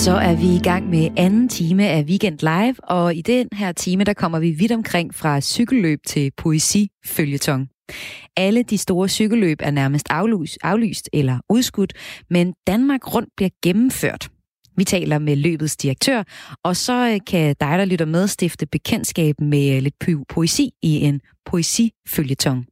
Og så er vi i gang med anden time af Weekend Live, og i den her time, der kommer vi vidt omkring fra cykelløb til poesi-følgetong. Alle de store cykelløb er nærmest aflyst, aflyst eller udskudt, men Danmark rundt bliver gennemført. Vi taler med løbets direktør, og så øh, kan dig, der lytter med, stifte bekendtskab med øh, lidt poesi i en poesifølgetong.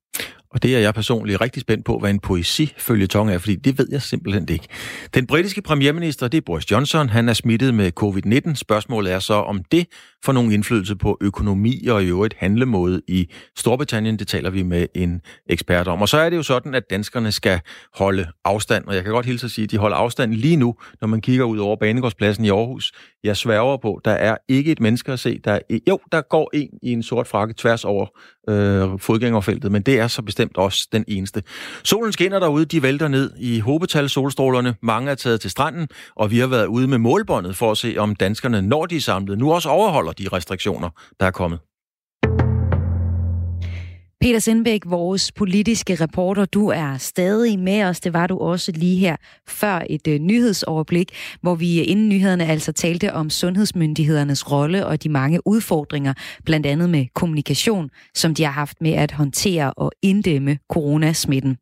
Og det er jeg personligt rigtig spændt på, hvad en poesifølgetong er, fordi det ved jeg simpelthen ikke. Den britiske premierminister, det er Boris Johnson, han er smittet med covid-19. Spørgsmålet er så, om det får nogen indflydelse på økonomi og i øvrigt handlemåde i Storbritannien. Det taler vi med en ekspert om. Og så er det jo sådan, at danskerne skal holde afstand, og jeg kan godt hilse at sige, at de holder afstand lige nu, når man kigger ud over Banegårdspladsen i Aarhus. Jeg sværger på, der er ikke et menneske at se. Der er, jo, der går en i en sort frakke tværs over øh, fodgængerfeltet, men det er så bestemt også den eneste. Solen skinner derude, de vælter ned i hobetal solstrålerne. Mange er taget til stranden, og vi har været ude med målbåndet for at se, om danskerne, når de er samlet, nu også overholder de restriktioner, der er kommet. Peter Sindbæk, vores politiske reporter, du er stadig med os. Det var du også lige her før et uh, nyhedsoverblik, hvor vi øh, inden nyhederne altså talte om sundhedsmyndighedernes rolle og de mange udfordringer, blandt andet med kommunikation, som de har haft med at håndtere og inddæmme coronasmitten.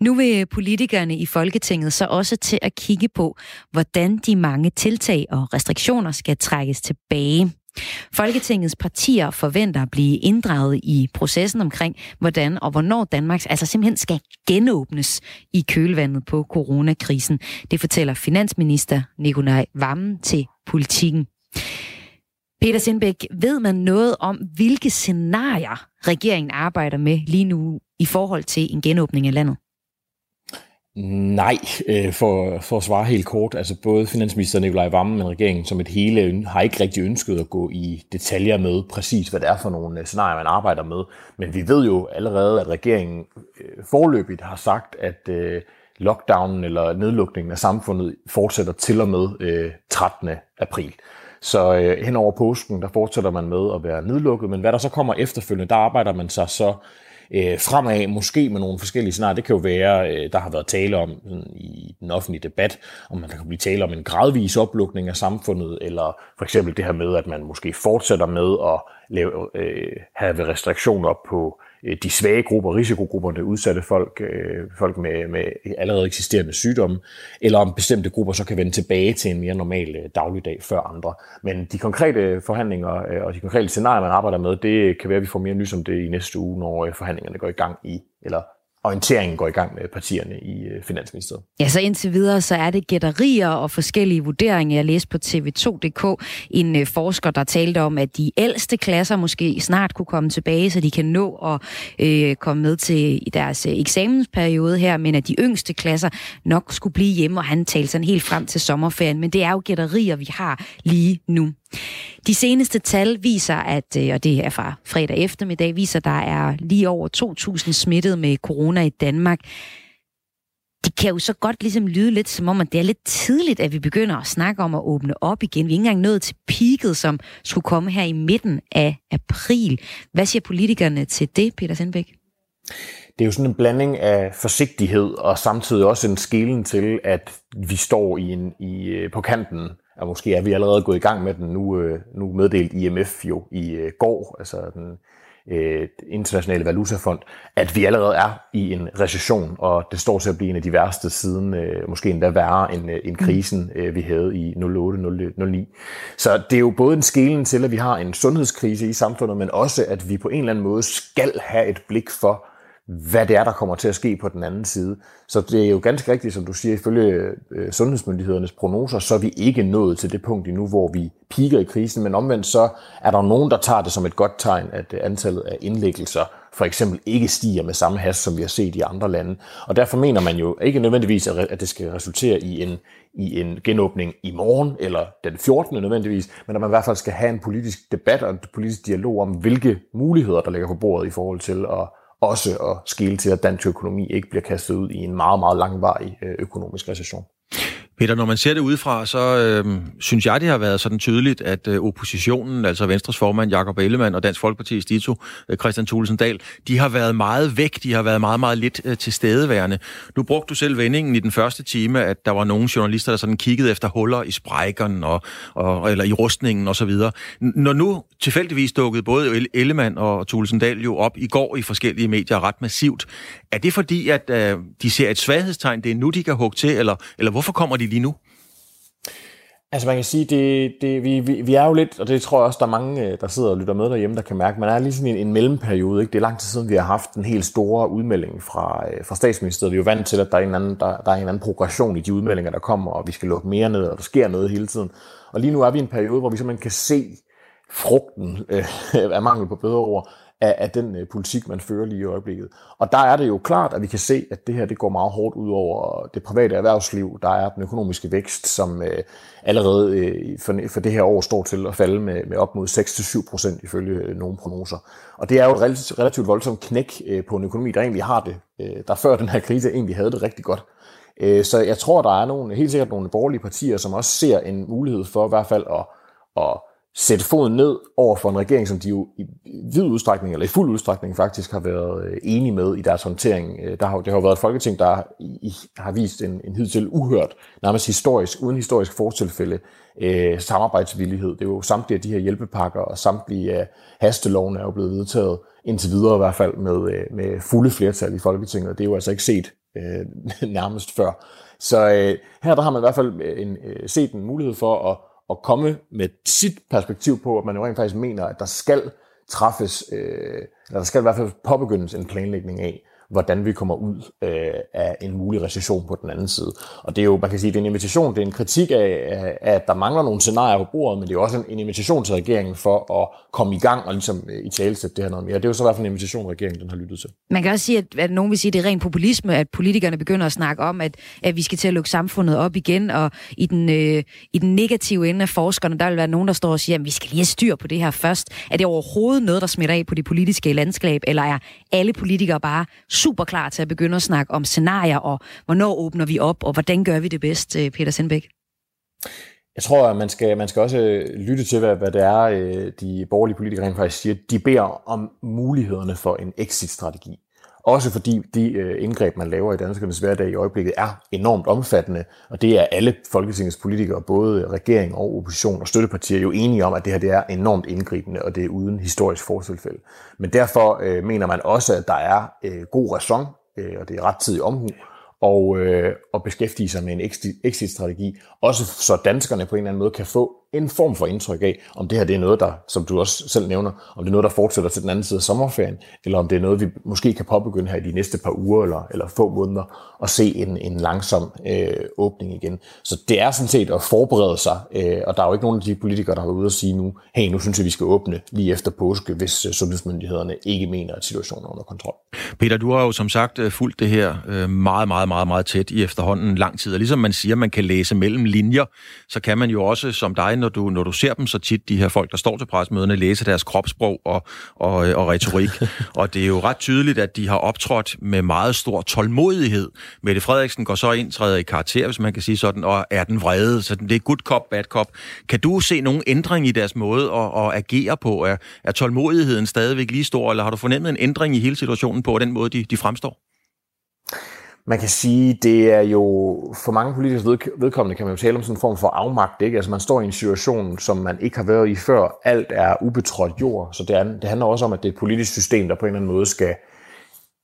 Nu vil politikerne i Folketinget så også til at kigge på, hvordan de mange tiltag og restriktioner skal trækkes tilbage. Folketingets partier forventer at blive inddraget i processen omkring, hvordan og hvornår Danmarks altså simpelthen skal genåbnes i kølvandet på coronakrisen. Det fortæller finansminister Nikolaj Vammen til politikken. Peter Sindbæk, ved man noget om, hvilke scenarier regeringen arbejder med lige nu i forhold til en genåbning af landet? Nej, øh, for, for at svare helt kort, altså både finansminister Nikolaj Vammen og regeringen som et hele har ikke rigtig ønsket at gå i detaljer med præcis, hvad det er for nogle øh, scenarier, man arbejder med. Men vi ved jo allerede, at regeringen øh, forløbigt har sagt, at øh, lockdownen eller nedlukningen af samfundet fortsætter til og med øh, 13. april. Så hen over påsken, der fortsætter man med at være nedlukket, men hvad der så kommer efterfølgende, der arbejder man sig så øh, fremad, måske med nogle forskellige scenarier. Det kan jo være, øh, der har været tale om sådan, i den offentlige debat, om man kan blive tale om en gradvis oplukning af samfundet, eller for eksempel det her med, at man måske fortsætter med at lave, øh, have restriktioner på Øh, Øh, de svage grupper, risikogrupperne, udsatte folk, øh, folk med, med allerede eksisterende sygdomme, eller om bestemte grupper så kan vende tilbage til en mere normal øh, dagligdag før andre. Men de konkrete forhandlinger og de konkrete scenarier, man arbejder med, det kan være, at vi får mere nys om det i næste uge, når forhandlingerne går i gang i, eller orienteringen går i gang med partierne i øh, Finansministeriet. Ja, så indtil videre, så er det gætterier og forskellige vurderinger. Jeg læste på tv2.dk en øh, forsker, der talte om, at de ældste klasser måske snart kunne komme tilbage, så de kan nå at øh, komme med til deres øh, eksamensperiode her, men at de yngste klasser nok skulle blive hjemme, og han talte sådan helt frem til sommerferien. Men det er jo gætterier, vi har lige nu. De seneste tal viser, at, øh, og det er fra fredag eftermiddag, viser, at der er lige over 2.000 smittet med corona i Danmark. Det kan jo så godt ligesom lyde lidt som om, at det er lidt tidligt, at vi begynder at snakke om at åbne op igen. Vi er ikke engang nået til peaket, som skulle komme her i midten af april. Hvad siger politikerne til det, Peter Sindbæk? Det er jo sådan en blanding af forsigtighed og samtidig også en skelen til, at vi står i en, i, øh, på kanten og måske er vi allerede gået i gang med den nu, øh, nu meddelt IMF jo i øh, går, altså den øh, internationale valutafond, at vi allerede er i en recession, og det står til at blive en af de værste siden, øh, måske endda værre end, øh, end krisen, øh, vi havde i 08-09. Så det er jo både en skelen til, at vi har en sundhedskrise i samfundet, men også, at vi på en eller anden måde skal have et blik for, hvad det er, der kommer til at ske på den anden side. Så det er jo ganske rigtigt, som du siger, ifølge øh, sundhedsmyndighedernes prognoser, så er vi ikke nået til det punkt endnu, hvor vi piker i krisen, men omvendt så er der nogen, der tager det som et godt tegn, at øh, antallet af indlæggelser for eksempel ikke stiger med samme hast, som vi har set i andre lande. Og derfor mener man jo ikke nødvendigvis, at det skal resultere i en, i en genåbning i morgen, eller den 14. nødvendigvis, men at man i hvert fald skal have en politisk debat og en politisk dialog om, hvilke muligheder, der ligger på bordet i forhold til at også at skille til, at dansk økonomi ikke bliver kastet ud i en meget, meget langvarig øh, økonomisk recession. Peter, når man ser det udefra, så øh, synes jeg, det har været sådan tydeligt, at øh, oppositionen, altså Venstres formand Jakob Ellemann og Dansk Folkeparti's Stito, øh, Christian Thulesen Dahl, de har været meget væk, de har været meget, meget lidt øh, til stedeværende. Nu brugte du selv vendingen i den første time, at der var nogle journalister, der sådan kiggede efter huller i sprækkerne og, og, eller i rustningen osv. Når nu tilfældigvis dukkede både Ellemann og Thulesen Dahl jo op i går i forskellige medier ret massivt, er det fordi, at øh, de ser et svaghedstegn, det er nu, de kan hugge til, eller, eller hvorfor kommer de lige nu? Altså man kan sige, det, det, vi, vi, vi er jo lidt, og det tror jeg også, der er mange, øh, der sidder og lytter med derhjemme, der kan mærke, man er lige sådan en, en mellemperiode. Ikke? Det er lang tid siden, vi har haft en helt store udmelding fra, øh, fra statsministeriet. Vi er jo vant til, at der er, en anden, der, der er en anden progression i de udmeldinger, der kommer, og vi skal lukke mere ned, og der sker noget hele tiden. Og lige nu er vi i en periode, hvor vi simpelthen kan se frugten øh, af mangel på bedre ord, af, af den øh, politik, man fører lige i øjeblikket. Og der er det jo klart, at vi kan se, at det her det går meget hårdt ud over det private erhvervsliv. Der er den økonomiske vækst, som øh, allerede øh, for, for det her år står til at falde med, med op mod 6-7 procent ifølge øh, nogle prognoser. Og det er jo et relativt, relativt voldsomt knæk øh, på en økonomi, der egentlig har det, øh, der før den her krise egentlig havde det rigtig godt. Øh, så jeg tror, der er nogle, helt sikkert nogle borgerlige partier, som også ser en mulighed for i hvert fald at, at sætte foden ned over for en regering, som de jo i vid udstrækning, eller i fuld udstrækning faktisk har været øh, enige med i deres håndtering. Øh, der har, det har jo været et folketing, der i, har vist en, en hidtil uhørt, nærmest historisk, uden historisk fortilfælde, øh, samarbejdsvillighed. Det er jo samtlige af de her hjælpepakker og samtlige af hasteloven er jo blevet vedtaget indtil videre i hvert fald med, øh, med fulde flertal i Folketinget, det er jo altså ikke set øh, nærmest før. Så øh, her der har man i hvert fald en, øh, set en mulighed for at at komme med sit perspektiv på, at man jo rent faktisk mener, at der skal træffes, øh, eller der skal i hvert fald påbegyndes en planlægning af, hvordan vi kommer ud øh, af en mulig recession på den anden side. Og det er jo, man kan sige, det er en invitation, det er en kritik af, at der mangler nogle scenarier på bordet, men det er også en, en invitation til regeringen for at komme i gang og ligesom øh, i talesætte det her noget mere. Det er jo så i hvert fald en invitation, regeringen den har lyttet til. Man kan også sige, at, at nogen vil sige, at det er ren populisme, at politikerne begynder at snakke om, at, at vi skal til at lukke samfundet op igen, og i den, øh, i den negative ende af forskerne, der vil være nogen, der står og siger, at vi skal lige have styr på det her først. Er det overhovedet noget, der smitter af på det politiske landskab, eller er alle politikere bare super klar til at begynde at snakke om scenarier, og hvornår åbner vi op, og hvordan gør vi det bedst, øh, Peter Sindbæk? Jeg tror, at man skal, man skal også øh, lytte til, hvad, hvad det er, øh, de borgerlige politikere rent faktisk siger. De beder om mulighederne for en exit-strategi. Også fordi de øh, indgreb, man laver i danskernes hverdag i øjeblikket, er enormt omfattende, og det er alle Folketingets politikere, både regering og opposition og støttepartier, jo enige om, at det her det er enormt indgribende, og det er uden historisk fortilfælde. Men derfor øh, mener man også, at der er øh, god ræson, øh, og det er rettidig omhu, og, øh, og beskæftige sig med en exit-strategi, også så danskerne på en eller anden måde kan få en form for indtryk af, om det her det er noget, der, som du også selv nævner, om det er noget, der fortsætter til den anden side af sommerferien, eller om det er noget, vi måske kan påbegynde her i de næste par uger eller, eller få måneder, og se en, en langsom øh, åbning igen. Så det er sådan set at forberede sig, øh, og der er jo ikke nogen af de politikere, der har været ude og sige nu, hey, nu synes jeg, vi skal åbne lige efter påske, hvis øh, sundhedsmyndighederne ikke mener, at situationen er under kontrol. Peter, du har jo som sagt øh, fulgt det her øh, meget, meget, meget, meget tæt i efterhånden lang tid, og ligesom man siger, man kan læse mellem linjer, så kan man jo også som dig, når du, når du ser dem så tit, de her folk, der står til pressemøderne, læse deres kropssprog og, og, og retorik. og det er jo ret tydeligt, at de har optrådt med meget stor tålmodighed. Mette Frederiksen går så ind, træder i karakter, hvis man kan sige sådan, og er den vrede. Så det er good cop, bad cop. Kan du se nogen ændring i deres måde at, at agere på? Er, er tålmodigheden stadigvæk lige stor, eller har du fornemmet en ændring i hele situationen på den måde, de, de fremstår? Man kan sige, det er jo for mange politikers vedkommende, kan man jo tale om sådan en form for afmagt. Ikke? Altså man står i en situation, som man ikke har været i før. Alt er ubetrådt jord, så det, er, det handler også om, at det er et politisk system, der på en eller anden måde skal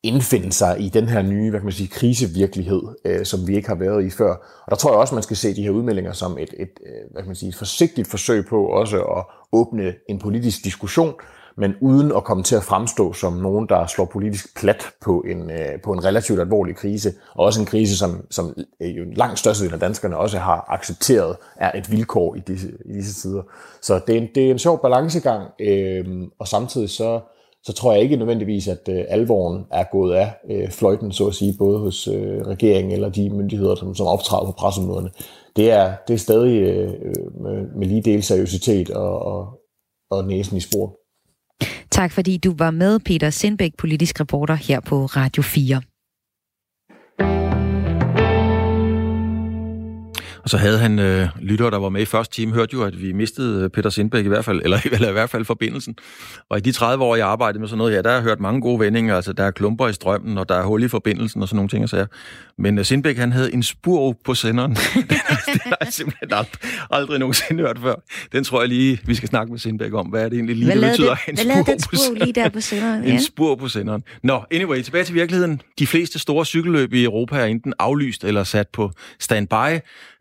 indfinde sig i den her nye hvad kan man sige, krisevirkelighed, øh, som vi ikke har været i før. Og der tror jeg også, man skal se de her udmeldinger som et, et, øh, hvad kan man sige, et forsigtigt forsøg på også at åbne en politisk diskussion, men uden at komme til at fremstå som nogen, der slår politisk plat på en, øh, på en relativt alvorlig krise, og også en krise, som, som øh, jo langt størstedelen af danskerne også har accepteret, er et vilkår i disse, i disse tider. Så det er en, det er en sjov balancegang, øh, og samtidig så, så tror jeg ikke nødvendigvis, at øh, alvoren er gået af øh, fløjten, så at sige, både hos øh, regeringen eller de myndigheder, som, som optræder på pressemøderne. Det er, det er stadig øh, øh med, med lige del seriøsitet og, og, og næsen i spor. Tak fordi du var med, Peter Sindbæk, politisk reporter her på Radio 4. Og så havde han øh, lyttere, der var med i første time, hørte jo, at vi mistede øh, Peter Sindbæk i hvert fald, eller, eller i hvert fald forbindelsen. Og i de 30 år, jeg arbejdede med sådan noget her, der har jeg hørt mange gode vendinger. Altså, der er klumper i strømmen, og der er hul i forbindelsen og sådan nogle ting. Så Men uh, Sindbæk, han havde en spur på senderen. det, har jeg simpelthen aldrig, aldrig nogensinde hørt før. Den tror jeg lige, vi skal snakke med Sindbæk om. Hvad er det egentlig lige, hvad det betyder? Det, en hvad lavede den spur lige der på senderen? Ja. En spur på senderen. Nå, anyway, tilbage til virkeligheden. De fleste store cykelløb i Europa er enten aflyst eller sat på standby.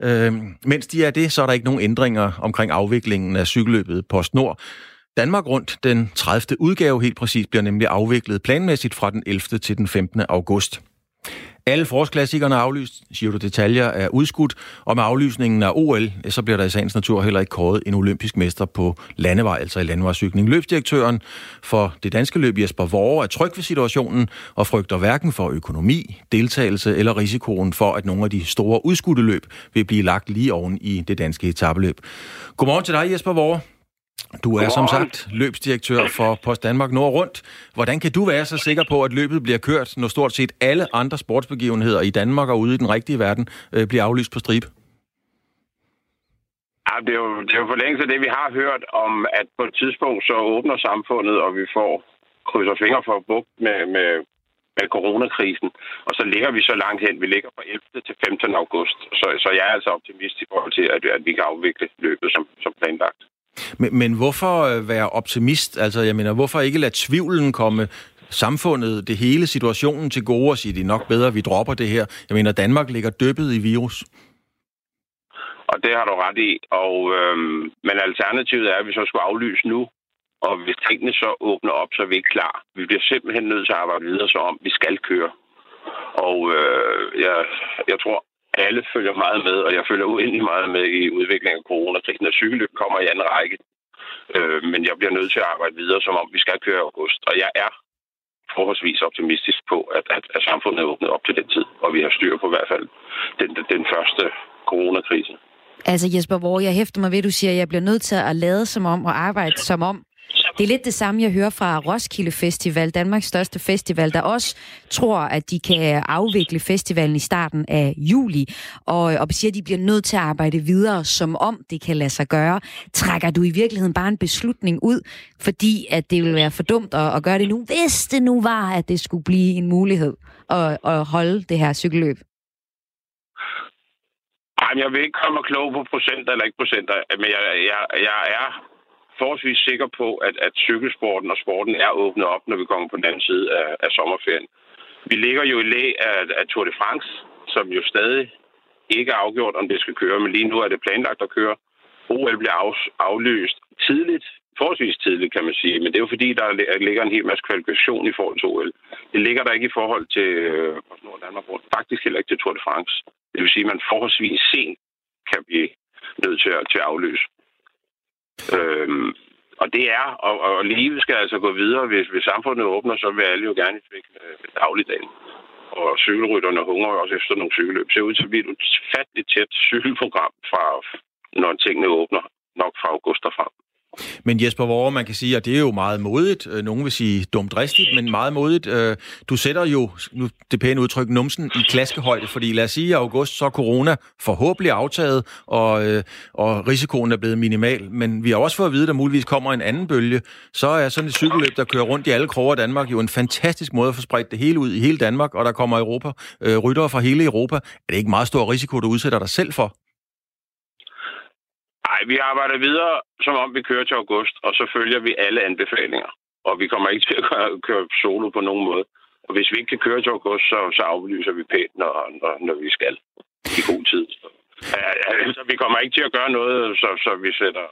Øh, mens de er det, så er der ikke nogen ændringer omkring afviklingen af cykelløbet på Snor. Danmark Rundt, den 30. udgave helt præcis, bliver nemlig afviklet planmæssigt fra den 11. til den 15. august. Alle forårsklassikerne er aflyst, Giro detaljer er udskudt, og med aflysningen af OL, så bliver der i sagens natur heller ikke kåret en olympisk mester på landevej, altså i landevejscykling. Løbsdirektøren for det danske løb, Jesper Vore, er tryg ved situationen og frygter hverken for økonomi, deltagelse eller risikoen for, at nogle af de store udskudte løb vil blive lagt lige oven i det danske etabeløb. Godmorgen til dig, Jesper Vore. Du er som sagt løbsdirektør for Post Danmark Nord Rundt. Hvordan kan du være så sikker på, at løbet bliver kørt, når stort set alle andre sportsbegivenheder i Danmark og ude i den rigtige verden øh, bliver aflyst på stribe? Ja, det er, jo, det er jo for længst det, vi har hørt om, at på et tidspunkt så åbner samfundet, og vi får krydser fingre for bugt med, med, med coronakrisen. Og så ligger vi så langt hen. Vi ligger fra 11. til 15. august. Så, så jeg er altså optimist i forhold til, at, at vi kan afvikle løbet som, som planlagt. Men, men hvorfor øh, være optimist? Altså, jeg mener, hvorfor ikke lade tvivlen komme samfundet, det hele situationen til gode og sige, det er nok bedre, at vi dropper det her? Jeg mener, Danmark ligger dyppet i virus. Og det har du ret i. Og, øhm, men alternativet er, at vi så skulle aflyse nu. Og hvis tingene så åbner op, så er vi ikke klar. Vi bliver simpelthen nødt til at arbejde videre, så om vi skal køre. Og øh, jeg, jeg tror, alle følger meget med, og jeg følger uendelig meget med i udviklingen af coronakrisen. Og cykelløb kommer i anden række. Øh, men jeg bliver nødt til at arbejde videre, som om vi skal køre august. Og jeg er forholdsvis optimistisk på, at, at, at samfundet er åbnet op til den tid, og vi har styr på i hvert fald den, den, den første coronakrise. Altså Jesper, hvor jeg hæfter mig ved, at du siger, at jeg bliver nødt til at lade som om og arbejde som om, det er lidt det samme, jeg hører fra Roskilde Festival, Danmarks største festival, der også tror, at de kan afvikle festivalen i starten af juli, og, og siger, at de bliver nødt til at arbejde videre, som om det kan lade sig gøre. Trækker du i virkeligheden bare en beslutning ud, fordi at det vil være for dumt at, at gøre det nu, hvis det nu var, at det skulle blive en mulighed at, at holde det her cykelløb? Nej, jeg vil ikke komme klog på procenter eller ikke procenter, men jeg, jeg, jeg er forholdsvis sikker på, at, at cykelsporten og sporten er åbnet op, når vi kommer på den anden side af, af sommerferien. Vi ligger jo i læ af, af Tour de France, som jo stadig ikke er afgjort, om det skal køre, men lige nu er det planlagt at køre. OL bliver af, aflyst tidligt, forholdsvis tidligt, kan man sige, men det er jo fordi, der ligger en hel masse kvalifikation i forhold til OL. Det ligger der ikke i forhold til øh, Nord Danmark faktisk heller ikke til Tour de France. Det vil sige, at man forholdsvis sent kan blive nødt til at, til at afløse. Øhm, og det er, og, og livet skal altså gå videre. Hvis, hvis samfundet åbner, så vil alle jo gerne udvikle øh, dagligdagen. Og cykelrytterne hungrer også efter nogle cykelløb. Det ser ud til at blive et fattigt tæt cykelprogram, fra, når tingene åbner nok fra august og frem. Men Jesper Vore, man kan sige, at det er jo meget modigt. Øh, nogen vil sige dumdristigt, men meget modigt. Øh, du sætter jo, nu det pæne udtryk, numsen i klaskehøjde, fordi lad os sige, at i august så er corona forhåbentlig aftaget, og, øh, og risikoen er blevet minimal. Men vi har også fået at vide, at der muligvis kommer en anden bølge. Så er sådan et cykelløb, der kører rundt i alle kroger i Danmark, jo en fantastisk måde at få spredt det hele ud i hele Danmark, og der kommer Europa, ryttere fra hele Europa. Er det ikke meget stor risiko, du udsætter dig selv for? Nej, vi arbejder videre, som om vi kører til august, og så følger vi alle anbefalinger. Og vi kommer ikke til at køre, køre solo på nogen måde. Og hvis vi ikke kan køre til august, så, så aflyser vi pænt, når, når, når vi skal i god tid. Altså, vi kommer ikke til at gøre noget, så, så vi sætter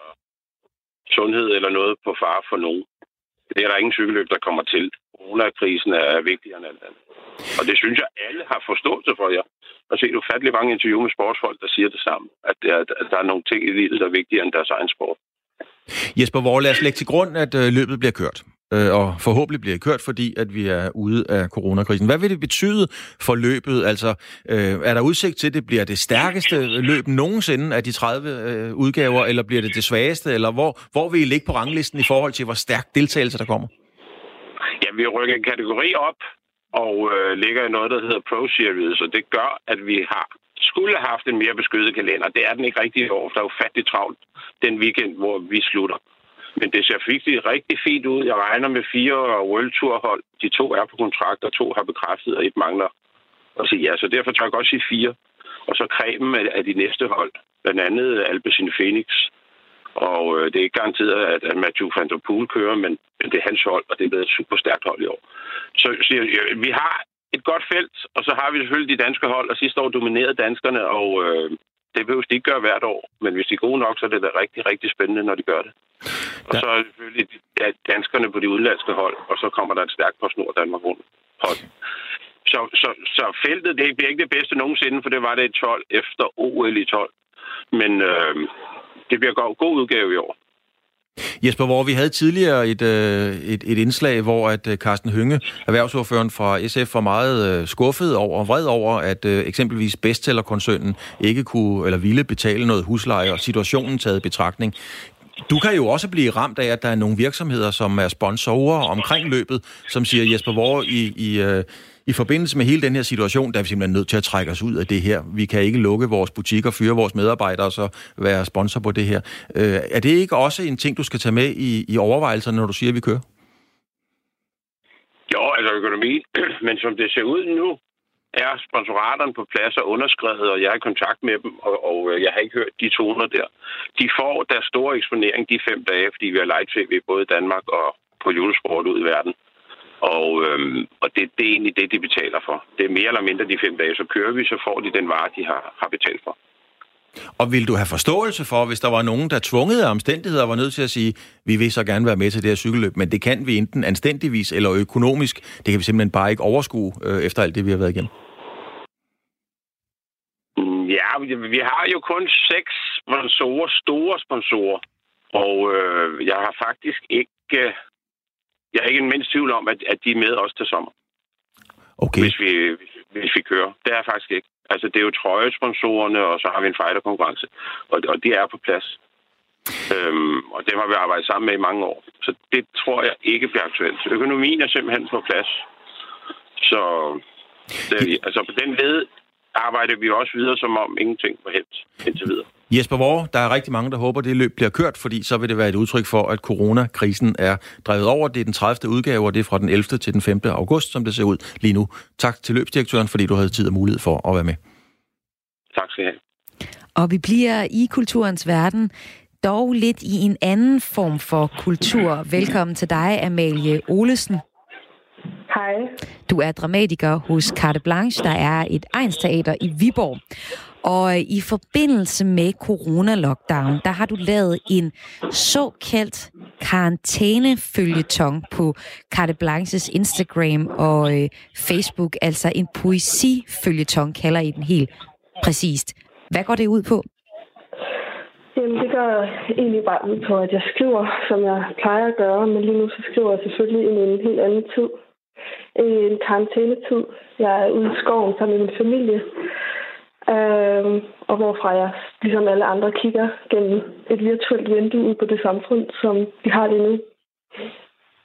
sundhed eller noget på far for nogen. Det er der ingen cykelløb, der kommer til. Coronakrisen er vigtigere end alt andet. Og det synes jeg, alle har forståelse for. Jeg har set ufattelig mange interview med sportsfolk, der siger det samme. At, det er, at der er nogle ting i livet, der er vigtigere end deres egen sport. Jesper Vore, lad os lægge til grund, at øh, løbet bliver kørt. Øh, og forhåbentlig bliver kørt, fordi at vi er ude af coronakrisen. Hvad vil det betyde for løbet? Altså, øh, er der udsigt til, at det bliver det stærkeste løb nogensinde af de 30 udgaver, eller bliver det det svageste? Eller hvor, hvor vil I ligge på ranglisten i forhold til, hvor stærk deltagelse der kommer? Vi rykker en kategori op og øh, ligger i noget, der hedder Pro Series, og det gør, at vi har skulle have haft en mere beskyttet kalender. Det er den ikke rigtig i år, for der er jo travlt den weekend, hvor vi slutter. Men det ser faktisk rigtig fint ud. Jeg regner med fire World Tour hold. De to er på kontrakt, og to har bekræftet, og et mangler at sige ja. Så derfor tager jeg godt sige fire. Og så kremen af de næste hold. Blandt andet Alpecin Phoenix. Og øh, det er ikke garanteret, at, at Matthew van der Poel kører, men, men det er hans hold, og det er blevet et super stærkt hold i år. Så, så jeg, vi har et godt felt, og så har vi selvfølgelig de danske hold, og sidste år dominerede danskerne, og øh, det behøver de ikke gøre hvert år. Men hvis de er gode nok, så er det da rigtig, rigtig spændende, når de gør det. Og ja. så er det selvfølgelig danskerne på de udenlandske hold, og så kommer der et stærkt på snor Danmark rundt. Hold. Så, så, så feltet, det bliver ikke det bedste nogensinde, for det var det i 12 efter OL i 12. Men øh, det bliver god, god udgave i år. Jesper, hvor vi havde tidligere et, øh, et, et indslag, hvor at øh, Carsten Hynge, erhvervsordføreren fra SF, var meget øh, skuffet over og vred over, at eksempelvis bestsellerkoncernen ikke kunne eller ville betale noget husleje, og situationen taget i betragtning. Du kan jo også blive ramt af, at der er nogle virksomheder, som er sponsorer omkring løbet, som siger, Jesper hvor i, i, i forbindelse med hele den her situation, der er vi simpelthen nødt til at trække os ud af det her. Vi kan ikke lukke vores butikker, fyre vores medarbejdere og så være sponsor på det her. Øh, er det ikke også en ting, du skal tage med i, i overvejelserne, når du siger, at vi kører? Jo, altså økonomi. Men som det ser ud nu, er sponsoraterne på plads og underskrevet, og jeg er i kontakt med dem, og, og øh, jeg har ikke hørt de toner der. De får deres store eksponering de fem dage, fordi vi har live-tv både i Danmark og på julesport ud i verden. Og, øhm, og det, det er egentlig det, de betaler for. Det er mere eller mindre de fem dage. Så kører vi, så får de den vare, de har, har betalt for. Og vil du have forståelse for, hvis der var nogen, der tvunget af omstændigheder var nødt til at sige, vi vil så gerne være med til det her cykelløb, men det kan vi enten anstændigvis eller økonomisk. Det kan vi simpelthen bare ikke overskue øh, efter alt det, vi har været igennem. Mm, ja, vi har jo kun seks sponsorer, store sponsorer. Og øh, jeg har faktisk ikke jeg er ikke en mindst tvivl om, at, at de er med os til sommer. Okay. Hvis vi, hvis vi kører. Det er faktisk ikke. Altså, det er jo trøjesponsorerne, og så har vi en fighterkonkurrence. Og, og de er på plads. Øhm, og dem har vi arbejdet sammen med i mange år. Så det tror jeg ikke bliver aktuelt. Økonomien er simpelthen på plads. Så det, altså på den led arbejder vi også videre, som om ingenting var hent indtil videre. Jesper Vore, der er rigtig mange, der håber, at det løb bliver kørt, fordi så vil det være et udtryk for, at coronakrisen er drevet over. Det er den 30. udgave, og det er fra den 11. til den 5. august, som det ser ud lige nu. Tak til løbsdirektøren, fordi du havde tid og mulighed for at være med. Tak skal I have. Og vi bliver i kulturens verden dog lidt i en anden form for kultur. Velkommen til dig, Amalie Olesen. Hej. Du er dramatiker hos Carte Blanche, der er et egensteater i Viborg. Og øh, i forbindelse med corona-lockdown, der har du lavet en såkaldt karantænefølgetong på Carte Blanches Instagram og øh, Facebook, altså en poesifølgetong, kalder I den helt præcist. Hvad går det ud på? Jamen, det går egentlig bare ud på, at jeg skriver, som jeg plejer at gøre, men lige nu så skriver jeg selvfølgelig i en helt anden tid. En karantænetid. Jeg er ude i skoven sammen med min familie, Øh, og hvorfra jeg, ligesom alle andre, kigger gennem et virtuelt vindue ud på det samfund, som vi har lige nu.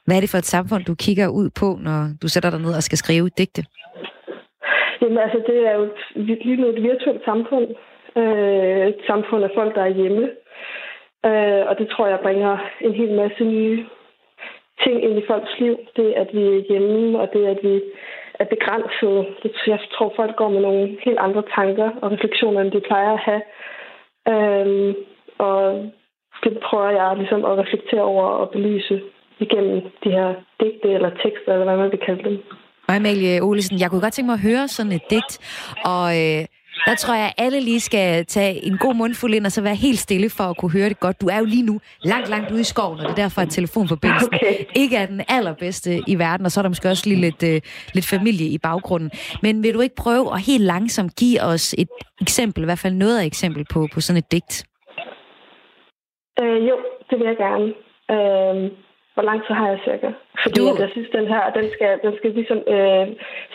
Hvad er det for et samfund, du kigger ud på, når du sætter dig ned og skal skrive digte? Jamen altså, det er jo lige nu et virtuelt samfund. Øh, et samfund af folk, der er hjemme. Øh, og det tror jeg bringer en hel masse nye ting ind i folks liv. Det, at vi er hjemme, og det, at vi er begrænset. Jeg tror, folk går med nogle helt andre tanker og refleksioner, end de plejer at have. Øhm, og det prøver jeg ligesom at reflektere over og belyse igennem de her digte eller tekster, eller hvad man vil kalde dem. Og Amalie Olesen, jeg kunne godt tænke mig at høre sådan et digt, og øh, der tror jeg, at alle lige skal tage en god mundfuld ind, og så være helt stille for at kunne høre det godt. Du er jo lige nu langt, langt ude i skoven, og det er derfor, at telefonforbindelsen okay. ikke er den allerbedste i verden, og så er der måske også lige lidt, uh, lidt familie i baggrunden. Men vil du ikke prøve at helt langsomt give os et eksempel, i hvert fald noget af eksempel på, på sådan et digt? Øh, jo, det vil jeg gerne. Øh, hvor lang tid har jeg cirka? Fordi du... jeg synes, den her, den skal, den skal ligesom øh,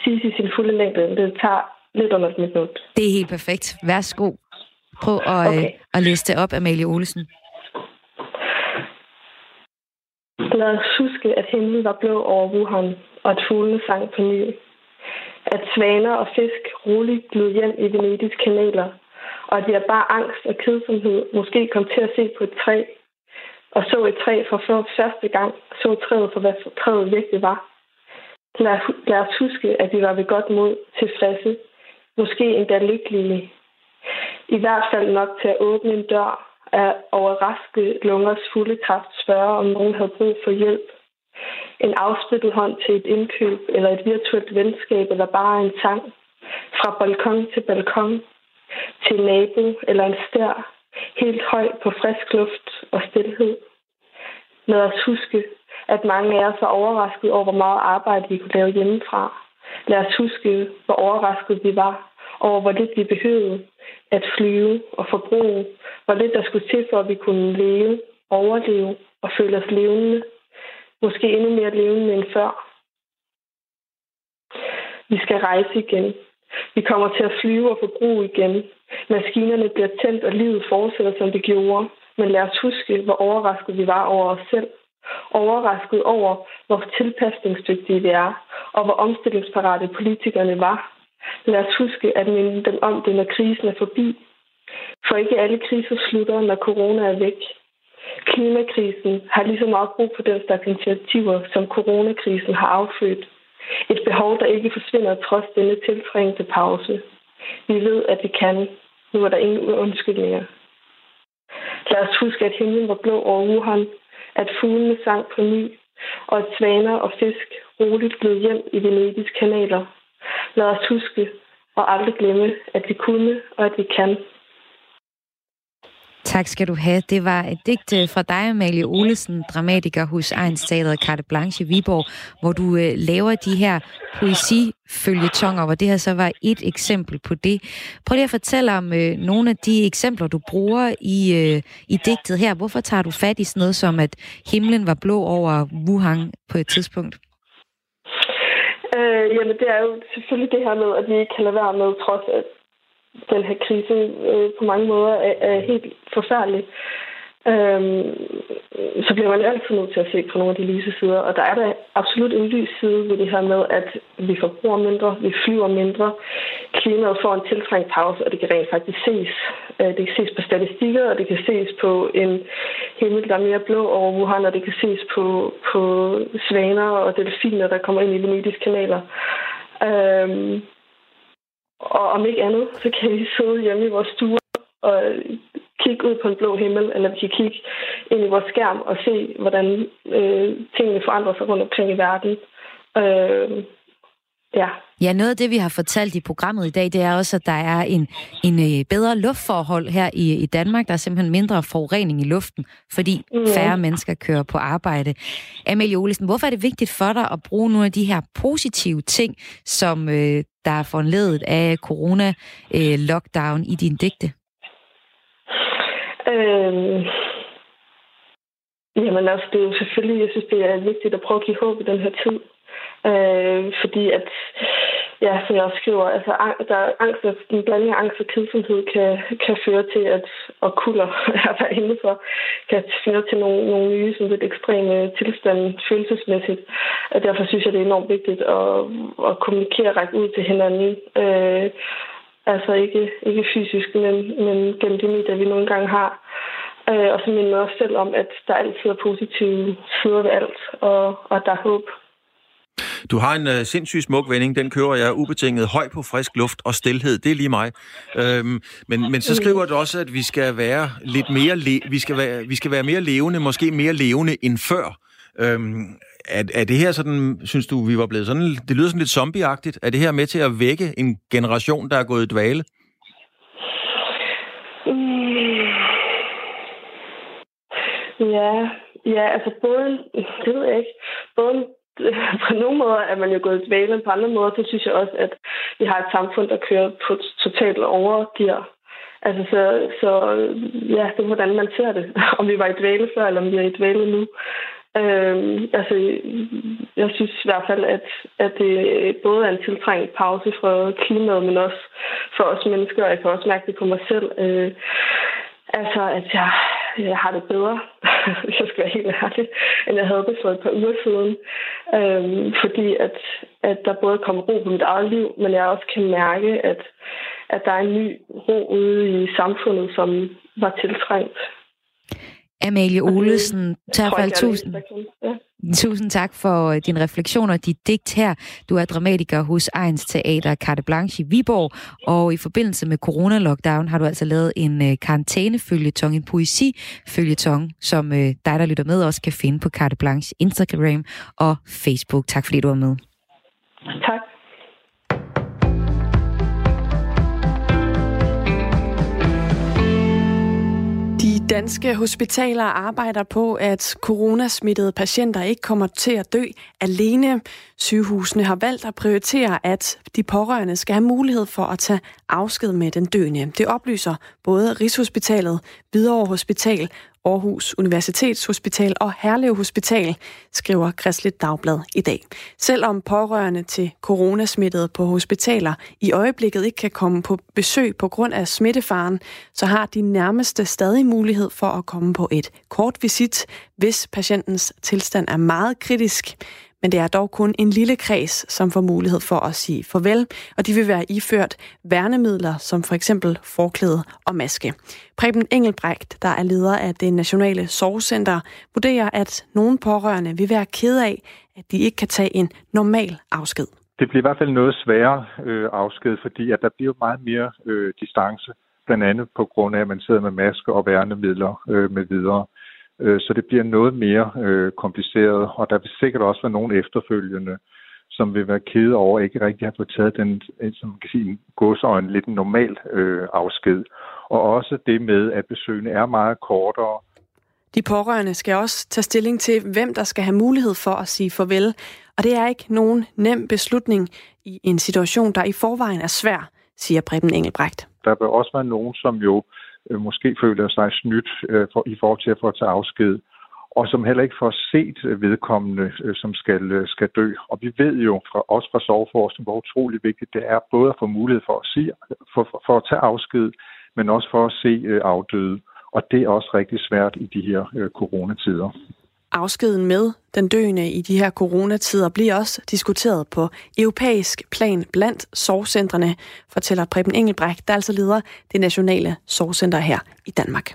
sige i sin fulde længde. Det tager lidt under et minut. Det er helt perfekt. Værsgo. Prøv at, øh, okay. at læse det op, Amalie Olesen. Lad os huske, at himlen var blå over Wuhan, og at fuglene sang på ny. At svaner og fisk roligt gled hjem i Venedigs kanaler, og at jeg bare angst og kedsomhed måske kom til at se på et træ, og så et træ for første gang, så træet for, hvad træet virkelig var. Lad, lad os huske, at vi var ved godt mod tilfredse, måske endda lykkelige. I hvert fald nok til at åbne en dør af overraske lungers fulde kraft spørge, om nogen havde brug for hjælp. En afsprittet hånd til et indkøb, eller et virtuelt venskab, eller bare en sang. Fra balkon til balkon, til nabo eller en stær, helt højt på frisk luft og stillhed. Lad os huske, at mange af os var overrasket over, hvor meget arbejde vi kunne lave hjemmefra. Lad os huske, hvor overrasket vi var over, hvor lidt vi behøvede at flyve og forbruge, hvor lidt der skulle til, for at vi kunne leve, overleve og føle os levende. Måske endnu mere levende end før. Vi skal rejse igen. Vi kommer til at flyve og forbruge igen. Maskinerne bliver tændt, og livet fortsætter, som det gjorde. Men lad os huske, hvor overrasket vi var over os selv. Overrasket over, hvor tilpasningsdygtige vi er, og hvor omstillingsparate politikerne var. Lad os huske at minde dem om det, når krisen er forbi. For ikke alle kriser slutter, når corona er væk. Klimakrisen har lige så meget brug for den slags initiativer, som coronakrisen har affødt. Et behov, der ikke forsvinder trods denne tiltrængte pause. Vi ved, at vi kan. Nu er der ingen undskyldninger. Lad os huske, at himlen var blå over Wuhan, at fuglene sang på ny, og at svaner og fisk roligt gled hjem i Venedigs kanaler. Lad os huske og aldrig glemme, at vi kunne og at vi kan. Tak skal du have. Det var et digt øh, fra dig, Amalie Olesen, dramatiker hos Ejens Teateret Carte Blanche i Viborg, hvor du øh, laver de her poesifølgetonger, hvor det her så var et eksempel på det. Prøv lige at fortælle om øh, nogle af de eksempler, du bruger i, øh, i digtet her. Hvorfor tager du fat i sådan noget som, at himlen var blå over Wuhan på et tidspunkt? Øh, jamen, det er jo selvfølgelig det her med, at vi ikke kan lade være med, trods at den her krise øh, på mange måder er, er helt forfærdelig. Øhm, så bliver man altid nødt til at se på nogle af de lyse sider. Og der er der absolut en lys side ved det her med, at vi forbruger mindre, vi flyver mindre, klimaet får en tiltrængt pause, og det kan rent faktisk ses. Øh, det kan ses på statistikker, og det kan ses på en himmel, der er mere blå over Wuhan, og det kan ses på, på svaner og delfiner, der kommer ind i Venedigs kanaler. Øhm, og om ikke andet, så kan vi sidde hjemme i vores stue og kigge ud på en blå himmel, eller vi kan kigge ind i vores skærm og se, hvordan øh, tingene forandrer sig rundt omkring i verden. Øh, Ja. ja, noget af det, vi har fortalt i programmet i dag, det er også, at der er en, en øh, bedre luftforhold her i, i Danmark. Der er simpelthen mindre forurening i luften, fordi mm. færre mennesker kører på arbejde. Amelie Olesen, hvorfor er det vigtigt for dig at bruge nogle af de her positive ting, som øh, der er foranledet af corona-lockdown øh, i din digte? Øhm, jamen altså, det er jo selvfølgelig, jeg synes, det er vigtigt at prøve at give håb i den her tid. Øh, fordi at, ja, som jeg også skriver, altså, der er angst, en blanding af angst og kedsomhed kan, kan føre til, at, og kulder er der inde for, kan føre til nogle, nogle nye, sådan lidt ekstreme tilstande følelsesmæssigt. Og derfor synes jeg, det er enormt vigtigt at, at kommunikere række ud til hinanden. Øh, altså ikke, ikke fysisk, men, men gennem de medier, vi nogle gange har. Øh, og så minder også selv om, at der altid er positive sider ved alt, og, og der er håb. Du har en øh, sindssygt smuk vending, den kører jeg ubetinget høj på frisk luft og stillhed, det er lige mig. Øhm, men, men så skriver du også, at vi skal være lidt mere, le- vi skal være, vi skal være mere levende, måske mere levende end før. Øhm, er, er det her sådan, synes du, vi var blevet sådan, det lyder sådan lidt zombieagtigt. Er det her med til at vække en generation, der er gået i dvale? Mm. Ja, ja, altså både, det ved jeg ikke, både på nogle måder er man jo gået tilbage, men på andre måder, så synes jeg også, at vi har et samfund, der kører på totalt overgear. Altså, så, så ja, det er hvordan man ser det. Om vi var i dvale før, eller om vi er i dvale nu. Øhm, altså, jeg synes i hvert fald, at, at det både er en tiltrængt pause fra klimaet, men også for os mennesker, og jeg kan også mærke det på mig selv. Øh, altså, at jeg, jeg har det bedre. hvis jeg skal være helt ærlig, end jeg havde det for et par uger siden. Øhm, fordi at, at der både kommer ro på mit eget liv, men jeg også kan mærke, at, at der er en ny ro ude i samfundet, som var tiltrængt. Amalie Olesen, fald tusind. Ja. Tusind tak for øh, din refleksion og dit digt her. Du er dramatiker hos Ejens Teater Carte Blanche i Viborg, og i forbindelse med corona-lockdown har du altså lavet en uh, karantænefølgetong, en poesi-følgetong, som uh, dig, der lytter med, også kan finde på Carte Blanche Instagram og Facebook. Tak fordi du var med. Tak. Danske hospitaler arbejder på, at coronasmittede patienter ikke kommer til at dø alene. Sygehusene har valgt at prioritere, at de pårørende skal have mulighed for at tage afsked med den døende. Det oplyser både Rigshospitalet, Hvidovre Hospital Aarhus Universitetshospital og Herlev Hospital, skriver Kristligt Dagblad i dag. Selvom pårørende til coronasmittede på hospitaler i øjeblikket ikke kan komme på besøg på grund af smittefaren, så har de nærmeste stadig mulighed for at komme på et kort visit, hvis patientens tilstand er meget kritisk men det er dog kun en lille kreds, som får mulighed for at sige farvel, og de vil være iført værnemidler, som for eksempel forklæde og maske. Preben Engelbrecht, der er leder af det Nationale Sorgcenter, vurderer, at nogle pårørende vil være ked af, at de ikke kan tage en normal afsked. Det bliver i hvert fald noget sværere øh, afsked, fordi at der bliver meget mere øh, distance, blandt andet på grund af, at man sidder med masker og værnemidler øh, med videre. Øh, så det bliver noget mere øh, kompliceret, og der vil sikkert også være nogle efterfølgende, som vil være kede over ikke rigtig at få taget den, som man kan sige, godsøjne lidt en normal øh, afsked. Og også det med, at besøgene er meget kortere. De pårørende skal også tage stilling til, hvem der skal have mulighed for at sige farvel. Og det er ikke nogen nem beslutning i en situation, der i forvejen er svær, siger Preben Engelbrecht. Der vil også være nogen, som jo øh, øh, måske føler sig snydt øh, for, i forhold til at få tage afsked, og som heller ikke får set øh, vedkommende, øh, som skal, øh, skal dø. Og vi ved jo fra, også fra soveforskning, hvor utrolig vigtigt det er både at få mulighed for at, se, for, for, for at tage afsked, men også for at se øh, afdøde. Og det er også rigtig svært i de her øh, coronatider. Afskeden med den døende i de her coronatider bliver også diskuteret på europæisk plan blandt sorgcentrene, fortæller Preben Engelbrecht, der altså leder det nationale sorgcenter her i Danmark.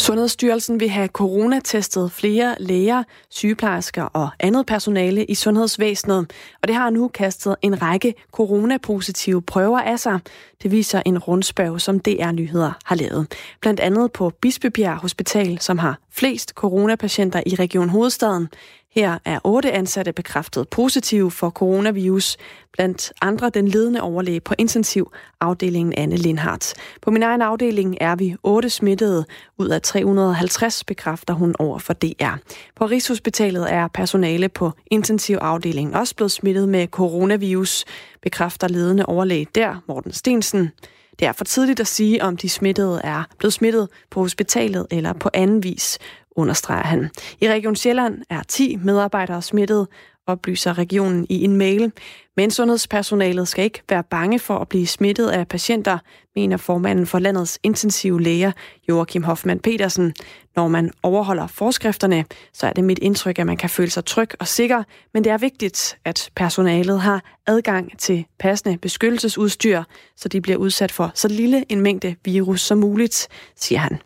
Sundhedsstyrelsen vil have coronatestet flere læger, sygeplejersker og andet personale i sundhedsvæsenet, og det har nu kastet en række coronapositive prøver af sig. Det viser en rundspørg, som DR Nyheder har lavet. Blandt andet på Bispebjerg Hospital, som har flest coronapatienter i Region Hovedstaden. Her er otte ansatte bekræftet positive for coronavirus, blandt andre den ledende overlæge på intensiv afdelingen Anne Lindhardt. På min egen afdeling er vi otte smittede ud af 350, bekræfter hun over for DR. På Rigshospitalet er personale på intensivafdelingen også blevet smittet med coronavirus, bekræfter ledende overlæge der, Morten Stensen. Det er for tidligt at sige, om de smittede er blevet smittet på hospitalet eller på anden vis, understreger han. I Region Sjælland er 10 medarbejdere smittet, oplyser regionen i en mail. Men sundhedspersonalet skal ikke være bange for at blive smittet af patienter, mener formanden for landets intensive læger, Joachim Hoffmann Petersen. Når man overholder forskrifterne, så er det mit indtryk, at man kan føle sig tryg og sikker, men det er vigtigt, at personalet har adgang til passende beskyttelsesudstyr, så de bliver udsat for så lille en mængde virus som muligt, siger han.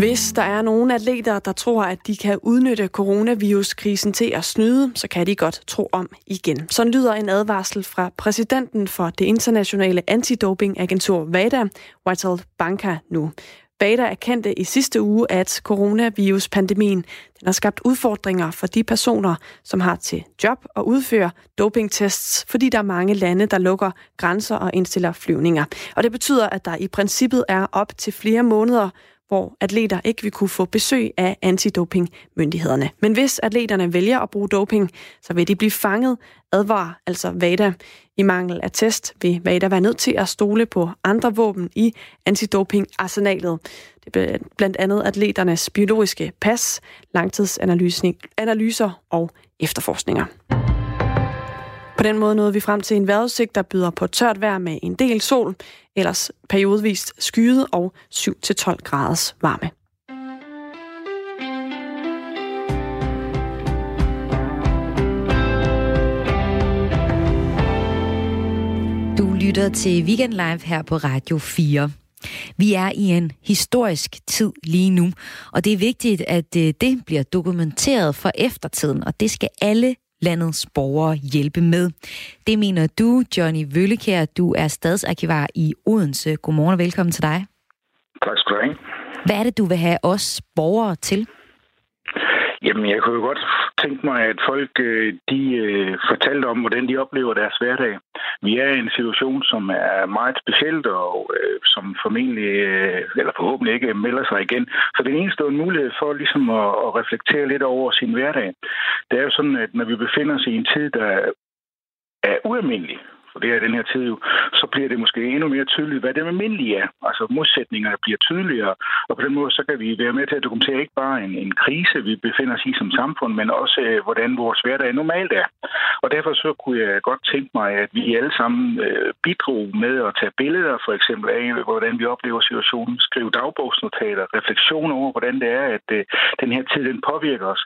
Hvis der er nogle atleter, der tror, at de kan udnytte coronaviruskrisen til at snyde, så kan de godt tro om igen. Så lyder en advarsel fra præsidenten for det internationale antidopingagentur VADA, Vital Banka nu. WADA erkendte i sidste uge, at coronaviruspandemien den har skabt udfordringer for de personer, som har til job at udføre dopingtests, fordi der er mange lande, der lukker grænser og indstiller flyvninger. Og det betyder, at der i princippet er op til flere måneder, hvor atleter ikke vil kunne få besøg af antidopingmyndighederne. Men hvis atleterne vælger at bruge doping, så vil de blive fanget, advarer altså VADA. I mangel af test vil VADA være nødt til at stole på andre våben i antidopingarsenalet. Det er blandt andet atleternes biologiske pas, langtidsanalyser og efterforskninger. På den måde nåede vi frem til en vejrudsigt, der byder på tørt vejr med en del sol, ellers periodvist skyet og 7-12 graders varme. Du lytter til Weekend Live her på Radio 4. Vi er i en historisk tid lige nu, og det er vigtigt, at øh, det bliver dokumenteret for eftertiden, og det skal alle landets borgere hjælpe med. Det mener du, Johnny Vøllekær. Du er stadsarkivar i Odense. Godmorgen og velkommen til dig. Tak skal du have. Hvad er det, du vil have os borgere til? Jamen, jeg kunne jo godt tænke mig, at folk øh, de øh, fortalte om, hvordan de oplever deres hverdag. Vi er i en situation, som er meget specielt, og øh, som formentlig, eller forhåbentlig ikke, melder sig igen. Så det eneste en mulighed for ligesom at, at reflektere lidt over sin hverdag. Det er jo sådan, at når vi befinder os i en tid, der er ualmindelig, for det er den her tid jo, så bliver det måske endnu mere tydeligt, hvad det almindelige er. Altså modsætningerne bliver tydeligere, og på den måde så kan vi være med til at dokumentere ikke bare en, en krise, vi befinder os i som samfund, men også øh, hvordan vores hverdag normalt er. Og derfor så kunne jeg godt tænke mig, at vi alle sammen øh, bidrog med at tage billeder for eksempel af, hvordan vi oplever situationen, skrive dagbogsnotater, refleksioner over, hvordan det er, at øh, den her tid den påvirker os.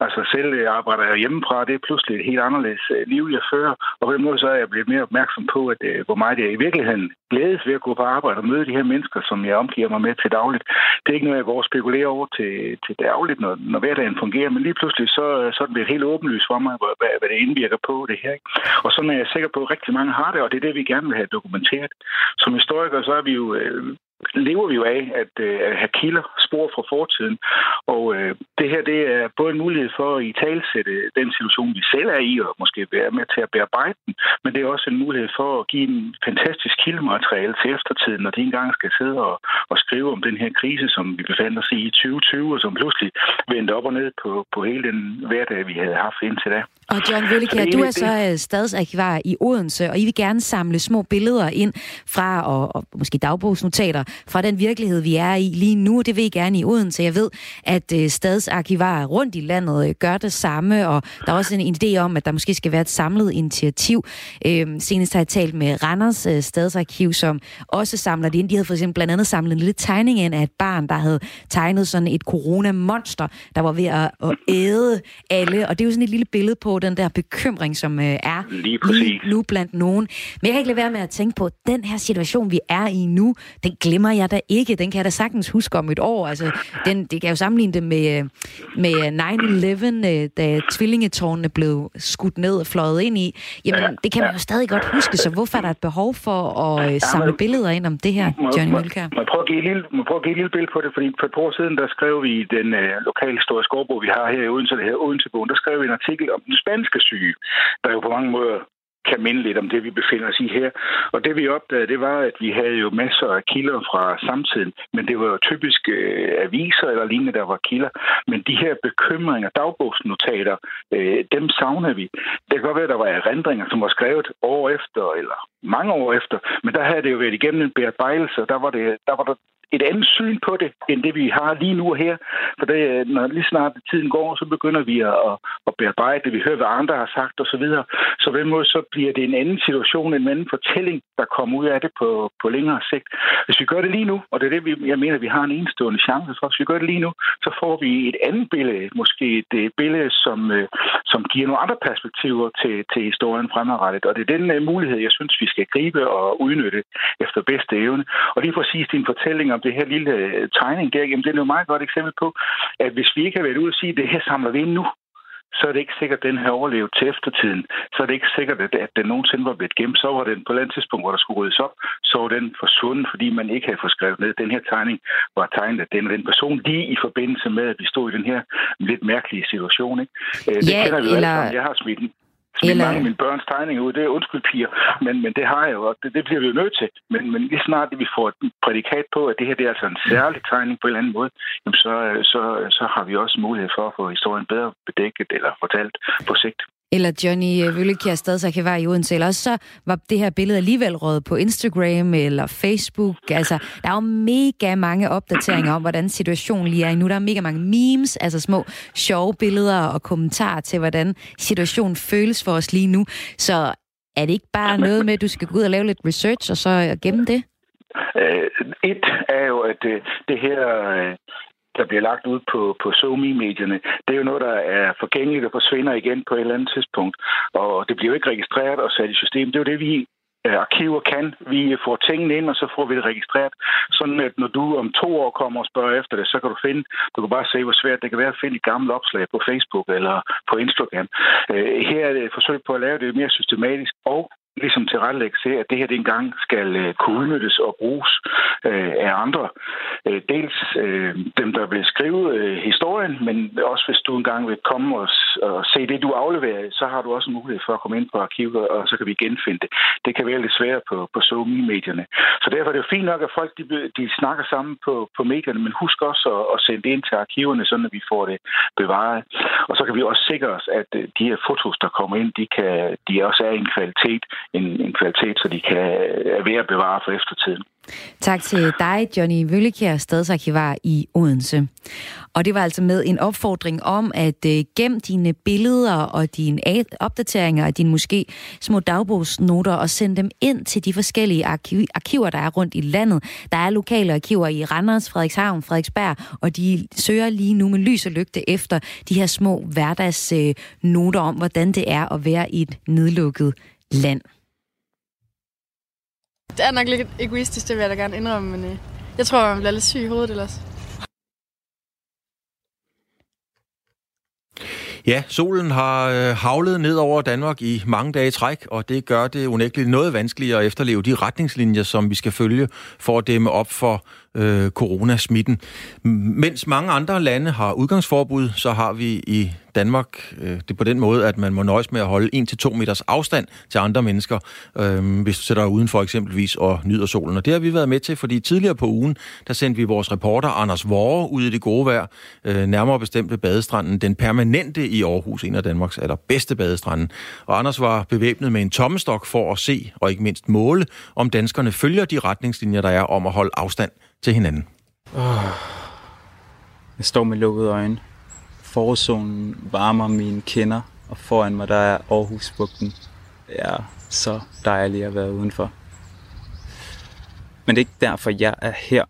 Altså selv øh, arbejder jeg hjemmefra, det er pludselig et helt anderledes øh, liv, jeg fører, og på den måde så er jeg blevet mere opmærksom på, at øh, hvor meget jeg i virkeligheden glædes ved at gå på arbejde og møde de her mennesker, som jeg omgiver mig med til dagligt. Det er ikke noget, jeg går og spekulerer over til, til dagligt, når, når hverdagen fungerer, men lige pludselig så, øh, så er det helt åbenlyst for mig, hvad, hvad det indvirker på det her. Ikke? Og sådan er jeg sikker på, at rigtig mange har det, og det er det, vi gerne vil have dokumenteret. Som historiker, så er vi jo øh, lever vi jo af at, øh, at have kilder, spor fra fortiden. Og øh, det her det er både en mulighed for at i talsætte den situation, vi selv er i, og måske være med til at bearbejde den, men det er også en mulighed for at give en fantastisk kildemateriale til eftertiden, når de engang skal sidde og, og skrive om den her krise, som vi befandt os i i 2020, og som pludselig vendte op og ned på, på hele den hverdag, vi havde haft indtil da. Og John Vøllikær, du er så øh, stadsarkivar i Odense, og I vil gerne samle små billeder ind fra, og, og måske dagbogsnotater, fra den virkelighed, vi er i lige nu. Det vil I gerne i Odense. Jeg ved, at øh, stadsarkivarer rundt i landet øh, gør det samme, og der er også en, idé om, at der måske skal være et samlet initiativ. Øh, senest har jeg talt med Randers Stadsarkiv, som også samler det ind. De havde for eksempel blandt andet samlet en lille tegning ind af et barn, der havde tegnet sådan et coronamonster, der var ved at, at æde alle. Og det er jo sådan et lille billede på den der bekymring, som øh, er lige, lige nu blandt nogen. Men jeg kan ikke lade være med at tænke på, at den her situation, vi er i nu, den glemmer jeg da ikke. Den kan jeg da sagtens huske om et år. Altså, den, det kan jo sammenligne det med, øh, med 9-11, øh, da tvillingetårnene blev skudt ned og fløjet ind i. Jamen, ja, det kan man jo stadig godt huske, så hvorfor er der et behov for at samle ja, billeder ind om det her, Johnny Mølkær? Må, må, prøve at give et lille, må prøve at give et lille billede på det, fordi for et par år siden, der skrev vi i den øh, lokale historiske årbog, vi har her i Odense, det her Odensebogen, der skrev vi en artikel om den spanske syge, der jo på mange måder kan minde lidt om det, vi befinder os i her. Og det vi opdagede, det var, at vi havde jo masser af kilder fra samtiden, men det var jo typisk øh, aviser eller lignende, der var kilder. Men de her bekymringer, dagbogsnotater, øh, dem savner vi. Det kan godt være, at der var erindringer, som var skrevet år efter, eller mange år efter, men der havde det jo været igennem en bearbejdelse, og der var, det, der var der et andet syn på det, end det vi har lige nu og her. For det, øh, når lige snart tiden går, så begynder vi at, at bearbejde det. Vi hører, hvad andre har sagt osv. Så, videre. så på den måde så bliver det en anden situation, en anden fortælling, der kommer ud af det på, på længere sigt. Hvis vi gør det lige nu, og det er det, jeg mener, vi har en enestående chance for, hvis vi gør det lige nu, så får vi et andet billede, måske et øh, billede, som, øh, som giver nogle andre perspektiver til, til historien fremadrettet. Og det er den mulighed, jeg synes, vi skal gribe og udnytte efter bedste evne. Og lige præcis din fortælling om det her lille øh, tegning der, jamen det er jo et meget godt eksempel på, at hvis vi ikke har været ude og sige, at det her samler vi ind nu, så er det ikke sikkert, at den her overlevet til eftertiden. Så er det ikke sikkert, at den nogensinde var blevet gemt. Så var den på et andet tidspunkt, hvor der skulle ryddes op, så var den forsvundet, fordi man ikke havde fået skrevet ned. Den her tegning var tegnet af den, den person lige i forbindelse med, at vi stod i den her lidt mærkelige situation. Ikke? Øh, det ja, kender vi jo eller... alle sammen. Jeg har smidt smidt Eller... mange af mine børns tegninger ud. Det er undskyld, piger. Men, men det har jeg jo, og det, det bliver vi jo nødt til. Men, men lige snart vi får et prædikat på, at det her det er altså en særlig tegning på en eller anden måde, jamen så, så, så har vi også mulighed for at få historien bedre bedækket eller fortalt på sigt. Eller Johnny øh, Vøllekjær være i Odense, eller også så var det her billede alligevel rådet på Instagram eller Facebook. Altså, der er jo mega mange opdateringer om, hvordan situationen lige er nu. Der er mega mange memes, altså små sjove billeder og kommentarer til, hvordan situationen føles for os lige nu. Så er det ikke bare noget med, at du skal gå ud og lave lidt research, og så gemme det? Uh, et er jo, at det, det her uh, der bliver lagt ud på, på SoMe-medierne, det er jo noget, der er forgængeligt og forsvinder igen på et eller andet tidspunkt. Og det bliver jo ikke registreret og sat i system. Det er jo det, vi øh, arkiver kan. Vi får tingene ind, og så får vi det registreret. Sådan at når du om to år kommer og spørger efter det, så kan du finde, du kan bare se, hvor svært det kan være at finde et gammelt opslag på Facebook eller på Instagram. Øh, her er det et forsøg på at lave det mere systematisk, og ligesom tilrettelægge til, at det her det engang skal øh, kunne udnyttes og bruges øh, af andre. Øh, dels øh, dem, der vil skrive øh, historien, men også hvis du engang vil komme og, og se det, du afleverer, så har du også en mulighed for at komme ind på arkivet, og så kan vi genfinde det. Det kan være lidt svært på, på Zoom-medierne. Så derfor er det jo fint nok, at folk de, de snakker sammen på, på medierne, men husk også at, at sende det ind til arkiverne, så vi får det bevaret. Og så kan vi også sikre os, at øh, de her fotos, der kommer ind, de, kan, de også er i en kvalitet, en, en kvalitet, så de kan er ved at bevare for eftertiden. Tak til dig, Johnny Vøllekjær, stadsarkivar i Odense. Og det var altså med en opfordring om at øh, gem dine billeder og dine opdateringer af dine måske små dagbogsnoter og send dem ind til de forskellige arkiv- arkiver, der er rundt i landet. Der er lokale arkiver i Randers, Frederikshavn, Frederiksberg, og de søger lige nu med lys og lygte efter de her små hverdagsnoter øh, om, hvordan det er at være i et nedlukket land. Det er nok lidt egoistisk, det vil jeg da gerne indrømme, men øh, jeg tror, man bliver lidt syg i hovedet ellers. Ja, solen har øh, havlet ned over Danmark i mange dage træk, og det gør det unægteligt noget vanskeligere at efterleve de retningslinjer, som vi skal følge for at dæmme op for øh, coronasmitten. Mens mange andre lande har udgangsforbud, så har vi i Danmark øh, det på den måde, at man må nøjes med at holde 1-2 meters afstand til andre mennesker, øh, hvis du sætter dig udenfor eksempelvis og nyder solen. Og det har vi været med til, fordi tidligere på ugen, der sendte vi vores reporter Anders Vore ud i det gode vejr, øh, nærmere bestemt ved badestranden, den permanente i Aarhus, en af Danmarks allerbedste badestrande. Og Anders var bevæbnet med en tommestok for at se, og ikke mindst måle, om danskerne følger de retningslinjer, der er om at holde afstand til hinanden. Oh. Jeg står med lukkede øjne. Forzonen varmer mine kinder, og foran mig der er Aarhusbugten. Det er så dejligt at være udenfor. Men det er ikke derfor, jeg er her.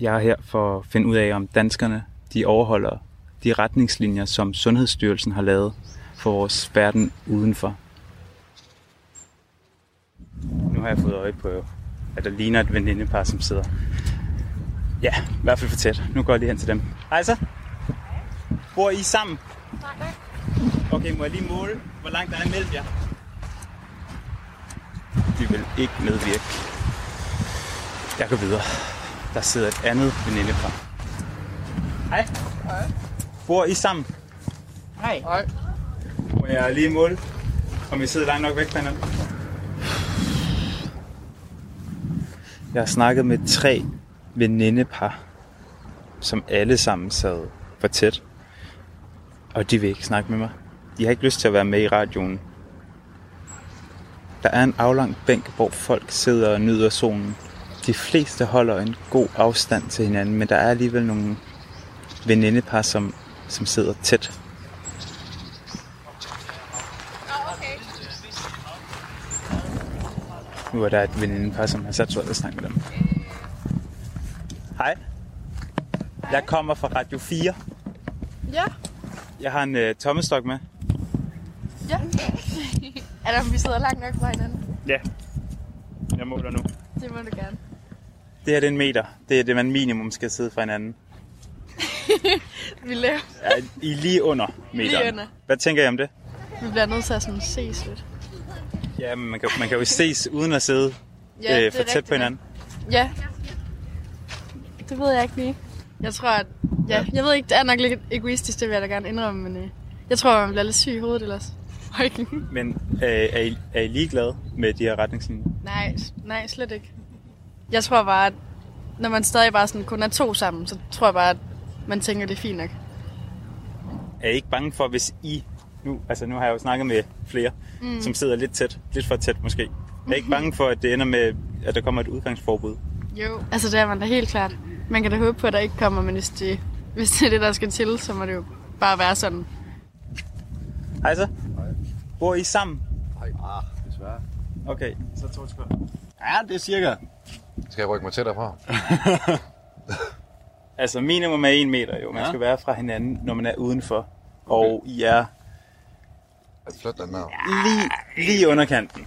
Jeg er her for at finde ud af, om danskerne de overholder de retningslinjer, som Sundhedsstyrelsen har lavet for vores verden udenfor. Nu har jeg fået øje på, at der ligner et venindepar, som sidder Ja, i hvert fald for tæt. Nu går jeg lige hen til dem. Hej så. Bor I sammen? Nej. Okay, må jeg lige måle, hvor langt der er imellem jer? De vil ikke medvirke. Jeg går videre. Der sidder et andet venindepar. Hej. Hej. Bor I sammen? Hej. Hej. Må jeg lige måle, om I sidder langt nok væk fra hinanden? Jeg har snakket med tre venindepar, som alle sammen sad for tæt. Og de vil ikke snakke med mig. De har ikke lyst til at være med i radioen. Der er en aflang bænk, hvor folk sidder og nyder solen. De fleste holder en god afstand til hinanden, men der er alligevel nogle venindepar, som, som sidder tæt. Nu er der et venindepar, som har sat sig og snakke med dem. Hej. Jeg kommer fra Radio 4. Ja. Jeg har en uh, tommestok med. Ja. er der, vi sidder langt nok fra hinanden? Ja. Jeg måler nu. Det må du gerne. Det her det er en meter. Det er det, man minimum skal sidde fra hinanden. vi laver... ja, I lige under meteren. Lige under. Hvad tænker I om det? Vi bliver nødt til at sådan ses lidt. Ja, men man kan, man kan jo ses uden at sidde ja, øh, for tæt på hinanden. Ja, det ved jeg ikke lige. Jeg tror, at... Ja, jeg ved ikke, det er nok lidt egoistisk, det vil jeg da gerne indrømme, men øh, jeg tror, man bliver lidt syg i hovedet ellers. men øh, er, I, er I ligeglade med de her retningslinjer? Nej, nej, slet ikke. Jeg tror bare, at når man stadig bare sådan kun er to sammen, så tror jeg bare, at man tænker, det er fint nok. Er I ikke bange for, hvis I nu, altså nu har jeg jo snakket med flere, mm. som sidder lidt tæt, lidt for tæt måske. Er ikke bange for, at det ender med, at der kommer et udgangsforbud. Jo, altså det er man da helt klart. Man kan da håbe på, at der ikke kommer, men hvis det, hvis det er det, der skal til, så må det jo bare være sådan. Hej så. Hej. Bor I sammen? Nej, ah, desværre. Okay, så to sekunder. Ja, det er cirka. Skal jeg rykke mig tættere fra? altså minimum er en meter jo. Man ja. skal være fra hinanden, når man er udenfor. Okay. Og I er... Flyt den med. Lige, lige under kanten.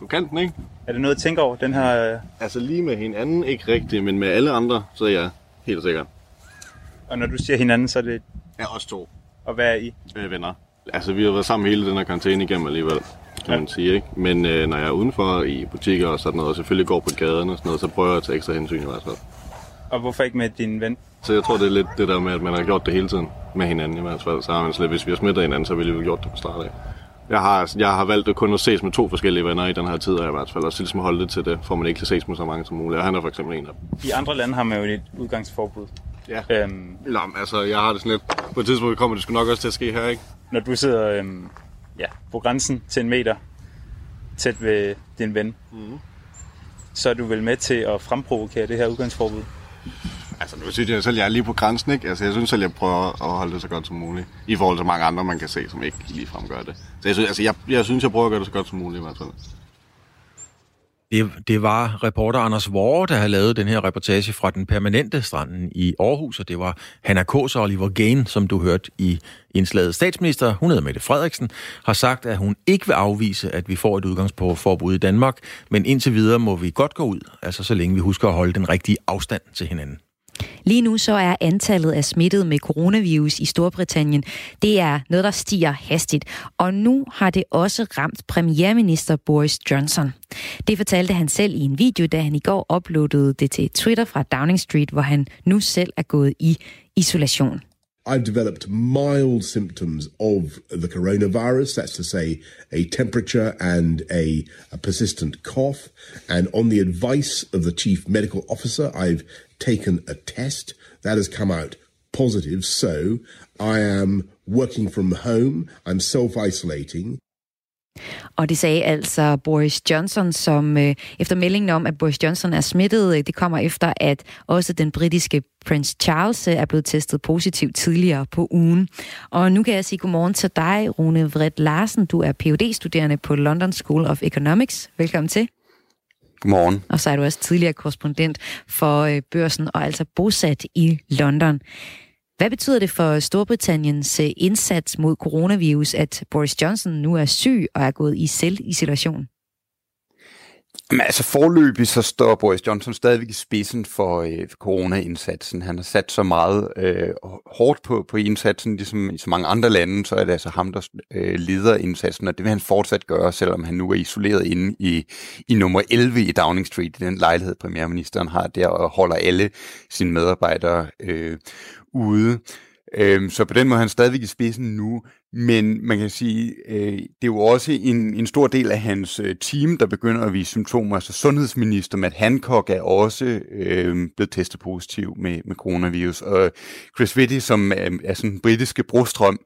Du kan den, ikke? Er det noget at tænke over, den her... Altså lige med hinanden, ikke rigtigt, men med alle andre, så er jeg helt sikker. Og når du siger hinanden, så er det... Ja, os to. Og hvad er I? Øh, venner. Altså, vi har været sammen hele den her karantæne igennem alligevel, kan ja. man sige, ikke? Men øh, når jeg er udenfor i butikker og sådan noget, og selvfølgelig går på gaden og sådan noget, så prøver jeg at tage ekstra hensyn i hvert fald. Og hvorfor ikke med din ven? Så jeg tror, det er lidt det der med, at man har gjort det hele tiden med hinanden i hvert fald. Så har man slet, hvis vi har smittet hinanden, så ville vi have gjort det på start af. Jeg har, jeg har valgt kun at ses med to forskellige venner i den her tid, i hvert fald, og så ligesom holde det til det, for man ikke kan ses med så mange som muligt. Og han er for eksempel en af dem. I andre lande har man jo et udgangsforbud. Ja. Øhm, Nå, altså, jeg har det sådan lidt... På et tidspunkt kommer det sgu nok også til at ske her, ikke? Når du sidder øhm, ja, på grænsen til en meter tæt ved din ven, mm. så er du vel med til at fremprovokere det her udgangsforbud? Altså, nu synes jeg selv, jeg er lige på grænsen, ikke? Altså, jeg synes selv, jeg prøver at holde det så godt som muligt. I forhold til mange andre, man kan se, som ikke lige gør det. Så jeg synes, altså, jeg, jeg synes, jeg prøver at gøre det så godt som muligt i hvert fald. Det, det var reporter Anders Vore, der har lavet den her reportage fra den permanente stranden i Aarhus, og det var Hanna Kås og Oliver Gane, som du hørte i indslaget. Statsminister, hun hedder Mette Frederiksen, har sagt, at hun ikke vil afvise, at vi får et udgangsforbud i Danmark, men indtil videre må vi godt gå ud, altså så længe vi husker at holde den rigtige afstand til hinanden. Lige nu så er antallet af smittet med coronavirus i Storbritannien, det er noget, der stiger hastigt. Og nu har det også ramt premierminister Boris Johnson. Det fortalte han selv i en video, da han i går uploadede det til Twitter fra Downing Street, hvor han nu selv er gået i isolation. I've developed mild symptoms of the coronavirus. That's to say, a temperature and a, a, persistent cough. And on the advice of the chief medical officer, I've taken a test that has come out positive. So I am working from home. I'm self isolating. Og det sagde altså Boris Johnson, som øh, efter meldingen om, at Boris Johnson er smittet, øh, det kommer efter, at også den britiske prins Charles øh, er blevet testet positivt tidligere på ugen. Og nu kan jeg sige godmorgen til dig, Rune Vred Larsen. Du er phd studerende på London School of Economics. Velkommen til. Godmorgen. Og så er du også tidligere korrespondent for øh, børsen og altså bosat i London. Hvad betyder det for Storbritanniens øh, indsats mod coronavirus, at Boris Johnson nu er syg og er gået i selvisolation? Men altså forløbig så står Boris Johnson stadigvæk i spidsen for, øh, for corona-indsatsen. Han har sat så meget øh, hårdt på, på indsatsen, ligesom i så mange andre lande, så er det altså ham, der øh, leder indsatsen, og det vil han fortsat gøre, selvom han nu er isoleret inde i, i nummer 11 i Downing Street, i den lejlighed, premierministeren har der, og holder alle sine medarbejdere øh, ude. Øhm, så på den måde er han stadigvæk i spidsen nu, men man kan sige, øh, det er jo også en, en stor del af hans øh, team, der begynder at vise symptomer. Så sundhedsminister Matt Hancock er også øh, blevet testet positiv med, med coronavirus. Og Chris Whitty, som er, er sådan en britiske brostrøm,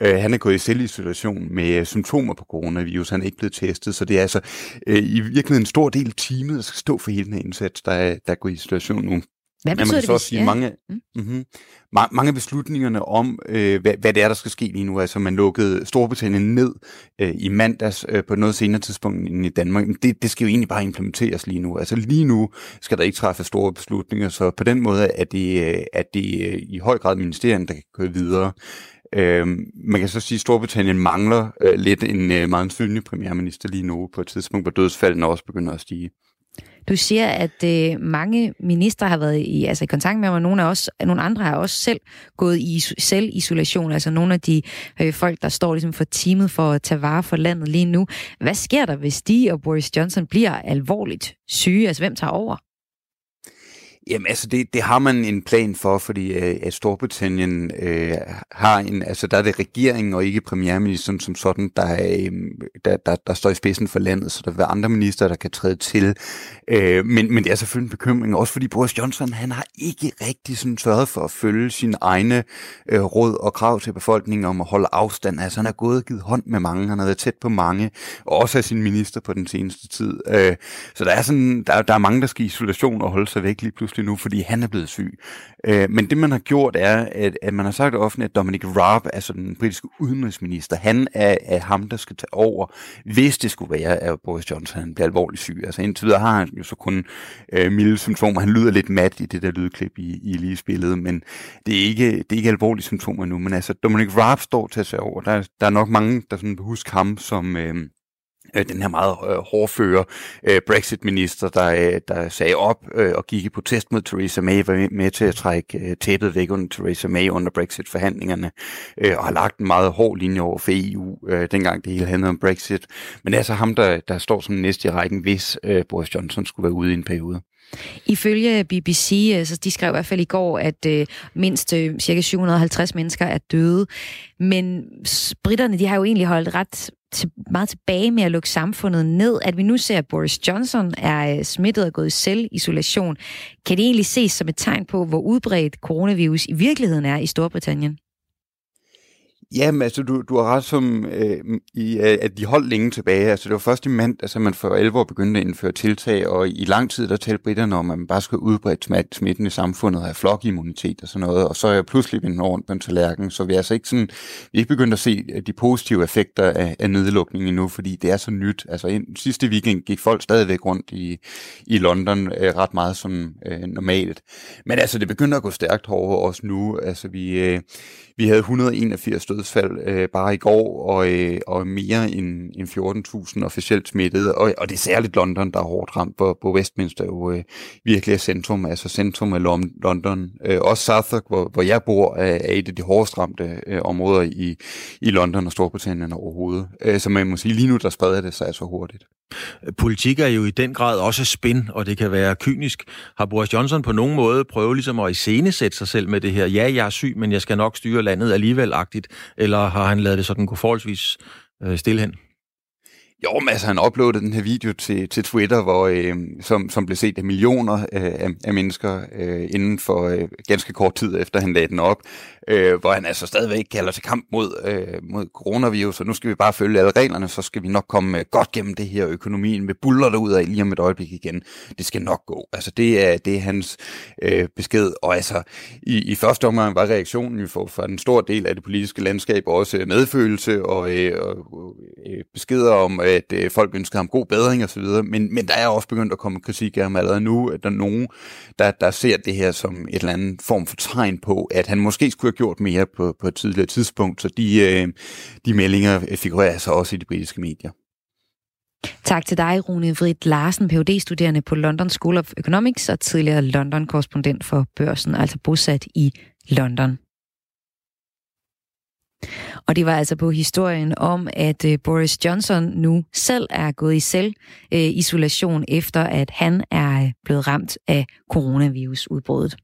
øh, han er gået i selvisolation med øh, symptomer på coronavirus. Han er ikke blevet testet, så det er altså øh, i virkeligheden en stor del af teamet, der skal stå for hele den her indsats, der er, der er gået i isolation nu. Hvad betyder ja, man kan det, så også sige, ja. mange, mm. mm-hmm, ma- mange beslutningerne om, øh, hvad, hvad det er, der skal ske lige nu, altså man lukkede Storbritannien ned øh, i mandags øh, på noget senere tidspunkt end i Danmark, men det, det skal jo egentlig bare implementeres lige nu. Altså lige nu skal der ikke træffe store beslutninger, så på den måde er det, øh, er det øh, i høj grad ministerien, der kan køre videre. Øh, man kan så sige, at Storbritannien mangler øh, lidt en øh, meget synlig premierminister lige nu, på et tidspunkt, hvor dødsfaldene også begynder at stige. Du siger, at øh, mange ministre har været i, altså i kontakt med mig, og nogle, af os, nogle andre har også selv gået i selvisolation, altså nogle af de øh, folk, der står ligesom for teamet for at tage vare for landet lige nu. Hvad sker der, hvis de og Boris Johnson bliver alvorligt syge? Altså hvem tager over? Jamen altså, det, det har man en plan for, fordi øh, at Storbritannien øh, har en, altså der er det regeringen og ikke premierministeren som sådan, der, er, øh, der, der, der står i spidsen for landet, så der vil være andre minister, der kan træde til. Øh, men, men det er selvfølgelig en bekymring, også fordi Boris Johnson, han har ikke rigtig sådan sørget for at følge sine egne øh, råd og krav til befolkningen om at holde afstand. Altså han har gået og givet hånd med mange, han har været tæt på mange, og også af sin minister på den seneste tid. Øh, så der er, sådan, der, der er mange, der skal i isolation og holde sig væk lige pludselig nu, fordi han er blevet syg. Øh, men det man har gjort er, at, at man har sagt offentligt, at Dominic Raab, altså den britiske udenrigsminister, han er, er ham, der skal tage over, hvis det skulle være, at Boris Johnson bliver alvorligt syg. Altså indtil videre har han jo så kun øh, milde symptomer. Han lyder lidt mat i det der lydklip, I, I lige spillede, men det er ikke, det er ikke alvorlige symptomer nu. Men altså, Dominic Raab står til at tage over. Der, der er nok mange, der sådan husker ham som... Øh, Øh, den her meget øh, hårdføre øh, Brexit-minister, der, øh, der sagde op øh, og gik i protest mod Theresa May, var med til at trække øh, tæppet væk under Theresa May under Brexit-forhandlingerne, øh, og har lagt en meget hård linje over for EU, øh, dengang det hele handlede om Brexit. Men det er altså ham, der, der står som næste i rækken, hvis øh, Boris Johnson skulle være ude i en periode. Ifølge BBC, øh, så de skrev i hvert fald i går, at øh, mindst øh, cirka 750 mennesker er døde. Men britterne, de har jo egentlig holdt ret til, meget tilbage med at lukke samfundet ned. At vi nu ser, at Boris Johnson er øh, smittet og gået i selvisolation, kan det egentlig ses som et tegn på, hvor udbredt coronavirus i virkeligheden er i Storbritannien? Jamen, altså, du, du har ret som, øh, i, at de holdt længe tilbage. Altså, det var først i mandag, altså, man for alvor begyndte at indføre tiltag, og i lang tid, der talte britterne om, at man bare skulle udbrede smitten i samfundet og have flokimmunitet og sådan noget, og så er jeg pludselig vendt rundt på en tallerken, så vi er altså ikke sådan, vi er ikke begyndt at se øh, de positive effekter af, af nedlukningen endnu, fordi det er så nyt. Altså, ind, sidste weekend gik folk stadigvæk rundt i, i London øh, ret meget som øh, normalt. Men altså, det begynder at gå stærkt hårdere også nu. Altså, vi, øh, vi havde 181 dødsfald øh, bare i går, og, øh, og mere end, end 14.000 officielt smittede. Og, og det er særligt London, der er hårdt ramt på, på Westminster, jo øh, virkelig er centrum, altså centrum af London. Øh, også Southwark, hvor, hvor jeg bor, er, er et af de hårdest ramte øh, områder i, i London og Storbritannien overhovedet. Øh, så man må sige, lige nu der spreder det sig så hurtigt. Politik er jo i den grad også spin, og det kan være kynisk. Har Boris Johnson på nogen måde prøvet ligesom at iscenesætte sig selv med det her? Ja, jeg er syg, men jeg skal nok styre landet alligevel-agtigt. Eller har han lavet det sådan gå forholdsvis øh, stille hen? Jo, men altså han uploadede den her video til, til Twitter, hvor, øh, som, som blev set af millioner øh, af, af mennesker øh, inden for øh, ganske kort tid efter han lagde den op øh, hvor han altså stadigvæk kalder til kamp mod, øh, mod coronavirus, og nu skal vi bare følge alle reglerne, så skal vi nok komme øh, godt gennem det her økonomien med buller ud af lige om et øjeblik igen. Det skal nok gå. Altså det er, det er hans øh, besked, og altså i, i første omgang var reaktionen jo for, for en stor del af det politiske landskab også medfølelse og, øh, og øh, beskeder om, at øh, folk ønsker ham god bedring osv., men, men der er også begyndt at komme kritik af ham allerede nu, at der er nogen, der, der ser det her som et eller andet form for tegn på, at han måske skulle gjort mere på, på et tidligere tidspunkt, så de, øh, de meldinger figurerer altså også i de britiske medier. Tak til dig, Rune Vrit Larsen, phd studerende på London School of Economics og tidligere London-korrespondent for børsen, altså bosat i London. Og det var altså på historien om, at øh, Boris Johnson nu selv er gået i selv-isolation, øh, efter at han er øh, blevet ramt af coronavirusudbruddet.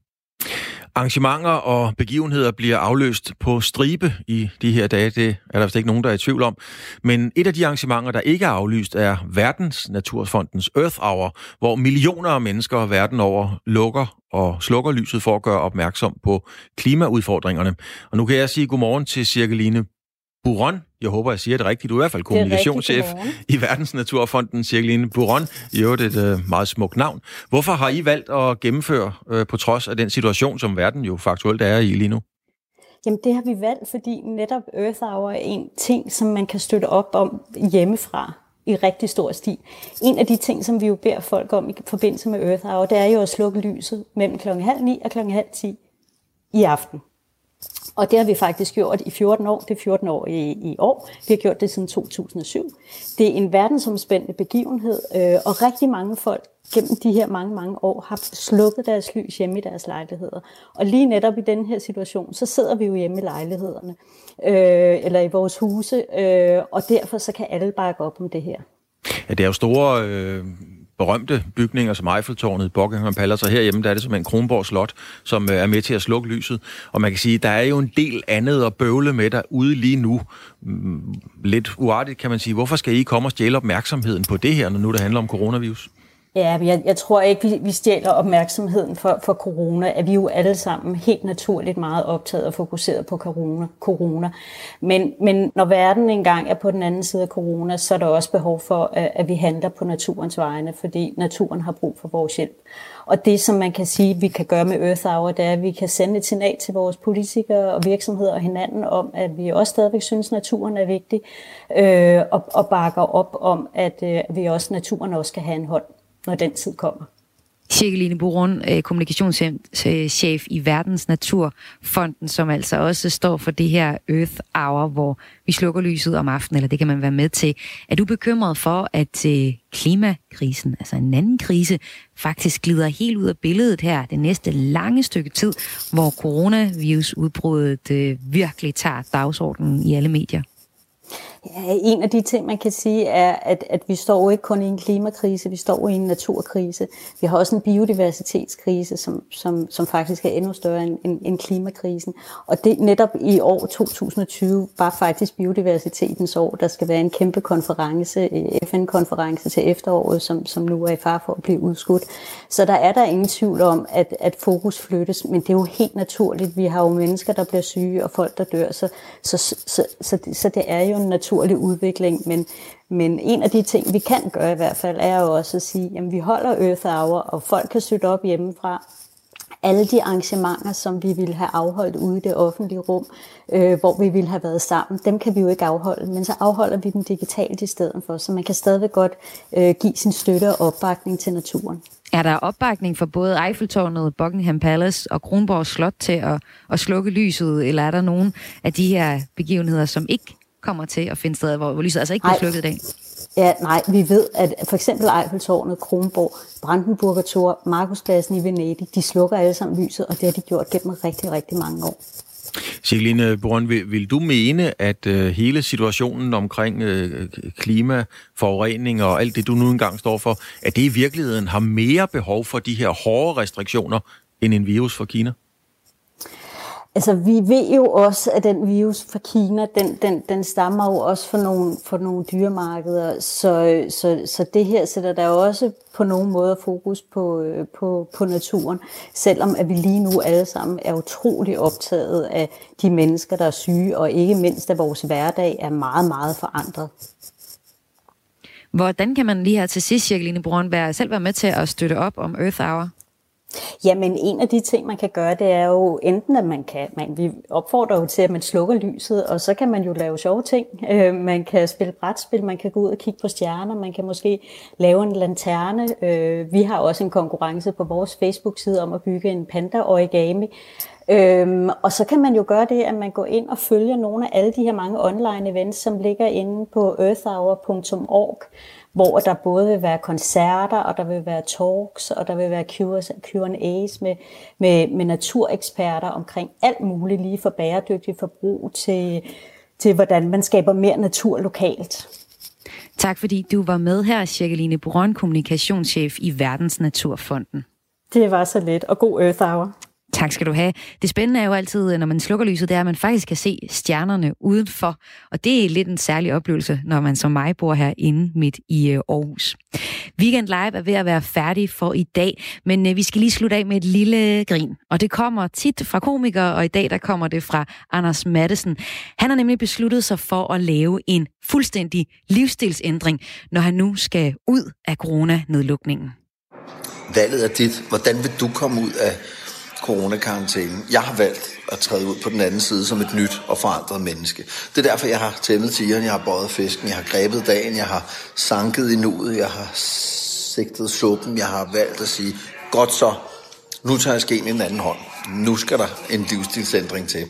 Arrangementer og begivenheder bliver afløst på stribe i de her dage. Det er der vist ikke nogen, der er i tvivl om. Men et af de arrangementer, der ikke er aflyst, er Verdens Naturfondens Earth Hour, hvor millioner af mennesker verden over lukker og slukker lyset for at gøre opmærksom på klimaudfordringerne. Og nu kan jeg sige godmorgen til Cirkeline Buron. Jeg håber, jeg siger det rigtigt. Du er i hvert fald kommunikationschef i Verdens Naturfonden, Cirkeline Buron. I øvrigt et uh, meget smukt navn. Hvorfor har I valgt at gennemføre uh, på trods af den situation, som verden jo faktuelt er i lige nu? Jamen det har vi valgt, fordi netop Earth Hour er en ting, som man kan støtte op om hjemmefra i rigtig stor stil. En af de ting, som vi jo beder folk om i forbindelse med Earth Hour, det er jo at slukke lyset mellem klokken halv ni og klokken halv ti i aften. Og det har vi faktisk gjort i 14 år. Det er 14 år i, i år. Vi har gjort det siden 2007. Det er en verdensomspændende begivenhed, øh, og rigtig mange folk gennem de her mange, mange år har slukket deres lys hjemme i deres lejligheder. Og lige netop i den her situation, så sidder vi jo hjemme i lejlighederne, øh, eller i vores huse, øh, og derfor så kan alle bakke op om det her. Ja, det er jo store... Øh berømte bygninger som Eiffeltårnet, Buckingham Palace, og herhjemme der er det som en Kronborg Slot, som øh, er med til at slukke lyset. Og man kan sige, der er jo en del andet at bøvle med derude lige nu. Mm, lidt uartigt kan man sige. Hvorfor skal I komme og stjæle opmærksomheden på det her, når nu det handler om coronavirus? Ja, jeg, jeg tror ikke, vi, vi stjæler opmærksomheden for, for corona, at vi jo alle sammen helt naturligt meget optaget og fokuseret på corona. corona. Men, men når verden engang er på den anden side af corona, så er der også behov for, at, at vi handler på naturens vegne, fordi naturen har brug for vores hjælp. Og det, som man kan sige, vi kan gøre med Earth Hour, det er, at vi kan sende et signal til vores politikere og virksomheder og hinanden om, at vi også stadigvæk synes, at naturen er vigtig, øh, og, og bakker op om, at, øh, at vi også naturen også skal have en hånd når den tid kommer. Cirkeline Buron, øh, kommunikationschef øh, i Verdens Naturfonden, som altså også står for det her Earth Hour, hvor vi slukker lyset om aftenen, eller det kan man være med til. Er du bekymret for, at øh, klimakrisen, altså en anden krise, faktisk glider helt ud af billedet her det næste lange stykke tid, hvor coronavirusudbruddet virkelig tager dagsordenen i alle medier? Ja, en af de ting, man kan sige, er, at, at vi står jo ikke kun i en klimakrise, vi står i en naturkrise. Vi har også en biodiversitetskrise, som, som, som faktisk er endnu større end, end, end klimakrisen. Og det netop i år 2020 var faktisk biodiversitetens år. Der skal være en kæmpe konference, eh, FN-konference til efteråret, som, som nu er i far for at blive udskudt. Så der er der ingen tvivl om, at, at fokus flyttes, men det er jo helt naturligt. Vi har jo mennesker, der bliver syge, og folk, der dør, så, så, så, så, så, så det er jo en natur naturlig udvikling, men, men en af de ting, vi kan gøre i hvert fald, er jo også at sige, at vi holder Earth Hour, og folk kan sytte op hjemmefra. Alle de arrangementer, som vi ville have afholdt ude i det offentlige rum, øh, hvor vi ville have været sammen, dem kan vi jo ikke afholde, men så afholder vi dem digitalt i stedet for, så man kan stadigvæk godt øh, give sin støtte og opbakning til naturen. Er der opbakning for både Eiffeltårnet, Buckingham Palace og Kronborg Slot til at, at slukke lyset, eller er der nogen af de her begivenheder, som ikke kommer til at finde sted, hvor, hvor lyset altså ikke bliver slukket i dag? Ja, nej, vi ved, at for eksempel Eiffeltårnet, Kronborg, Brandenburger Tor, Markuspladsen i Venedig, de slukker alle sammen lyset, og det har de gjort gennem rigtig, rigtig mange år. Signe Brun, vil, vil du mene, at øh, hele situationen omkring øh, klima, forurening og alt det, du nu engang står for, at det i virkeligheden har mere behov for de her hårde restriktioner end en virus fra Kina? Altså, vi ved jo også, at den virus fra Kina, den, den, den stammer jo også fra nogle, fra nogle dyremarkeder, så, så, så det her sætter der også på nogen måde fokus på, øh, på, på naturen, selvom at vi lige nu alle sammen er utrolig optaget af de mennesker, der er syge, og ikke mindst at vores hverdag er meget, meget forandret. Hvordan kan man lige her til sidst, Jacqueline Brunberg, selv være med til at støtte op om Earth Hour? Jamen, en af de ting, man kan gøre, det er jo enten, at man kan, man, vi opfordrer jo til, at man slukker lyset, og så kan man jo lave sjove ting. Øh, man kan spille brætspil, man kan gå ud og kigge på stjerner, man kan måske lave en lanterne. Øh, vi har også en konkurrence på vores Facebook-side om at bygge en panda-origami. Øhm, og så kan man jo gøre det, at man går ind og følger nogle af alle de her mange online events, som ligger inde på earthhour.org hvor der både vil være koncerter, og der vil være talks, og der vil være Q&A's med, med, med natureksperter omkring alt muligt, lige fra bæredygtig forbrug til, til hvordan man skaber mere natur lokalt. Tak fordi du var med her, Jacqueline Buron, kommunikationschef i Verdens Naturfonden. Det var så let, og god Earth Hour. Tak skal du have. Det spændende er jo altid, øh, når man slukker lyset, det er, at man faktisk kan se stjernerne udenfor. Og det er lidt en særlig oplevelse, når man som mig bor herinde midt i øh, Aarhus. Weekend Live er ved at være færdig for i dag, men øh, vi skal lige slutte af med et lille grin. Og det kommer tit fra komikere, og i dag der kommer det fra Anders Mattesen. Han har nemlig besluttet sig for at lave en fuldstændig livsstilsændring, når han nu skal ud af coronanedlukningen. Valget er dit. Hvordan vil du komme ud af coronakarantænen. Jeg har valgt at træde ud på den anden side som et nyt og forandret menneske. Det er derfor, jeg har tæmmet tigeren, jeg har bøjet fisken, jeg har grebet dagen, jeg har sanket i nuet, jeg har sigtet suppen, jeg har valgt at sige, godt så, nu tager jeg skeen i den anden hånd. Nu skal der en livsstilsændring til.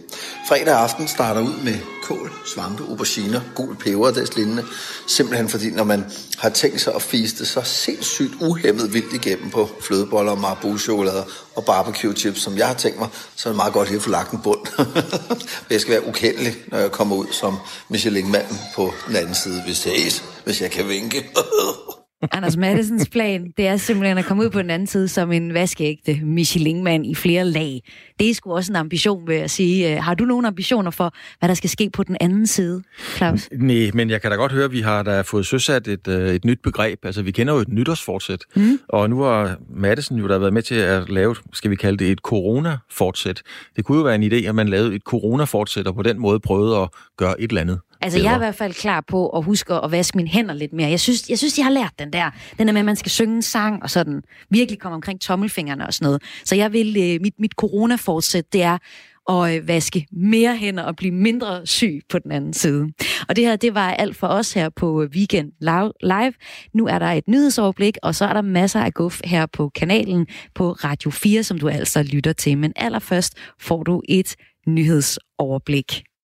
Fredag aften starter ud med kål, svampe, auberginer, gul peber og lignende. Simpelthen fordi, når man har tænkt sig at fiste så sindssygt uhemmet vildt igennem på flødeboller, marabu-chokolader og barbecue chips, som jeg har tænkt mig, så er det meget godt lige at få lagt en bund. jeg skal være ukendelig, når jeg kommer ud som Michelin-manden på den anden side. hvis jeg, hvis jeg kan vinke. Anders Mattesens plan, det er simpelthen at komme ud på den anden side som en vaskeægte Michelin-mand i flere lag. Det er sgu også en ambition, vil jeg sige. Har du nogle ambitioner for, hvad der skal ske på den anden side, Claus? Nej, men jeg kan da godt høre, at vi har da fået søsat et, øh, et nyt begreb. Altså, vi kender jo et nytårsfortsæt. Mm. Og nu har Mattesen jo da været med til at lave, skal vi kalde det, et corona-fortsæt. Det kunne jo være en idé, at man lavede et corona-fortsæt, og på den måde prøvede at gøre et eller andet Altså, jeg er i hvert fald klar på at huske at vaske mine hænder lidt mere. Jeg synes, jeg synes, jeg har lært den der. Den der med, at man skal synge en sang, og sådan virkelig komme omkring tommelfingrene og sådan noget. Så jeg vil, øh, mit, mit corona-forsæt, det er og øh, vaske mere hænder og blive mindre syg på den anden side. Og det her, det var alt for os her på øh, Weekend Live. Nu er der et nyhedsoverblik, og så er der masser af guf her på kanalen på Radio 4, som du altså lytter til. Men allerførst får du et nyhedsoverblik.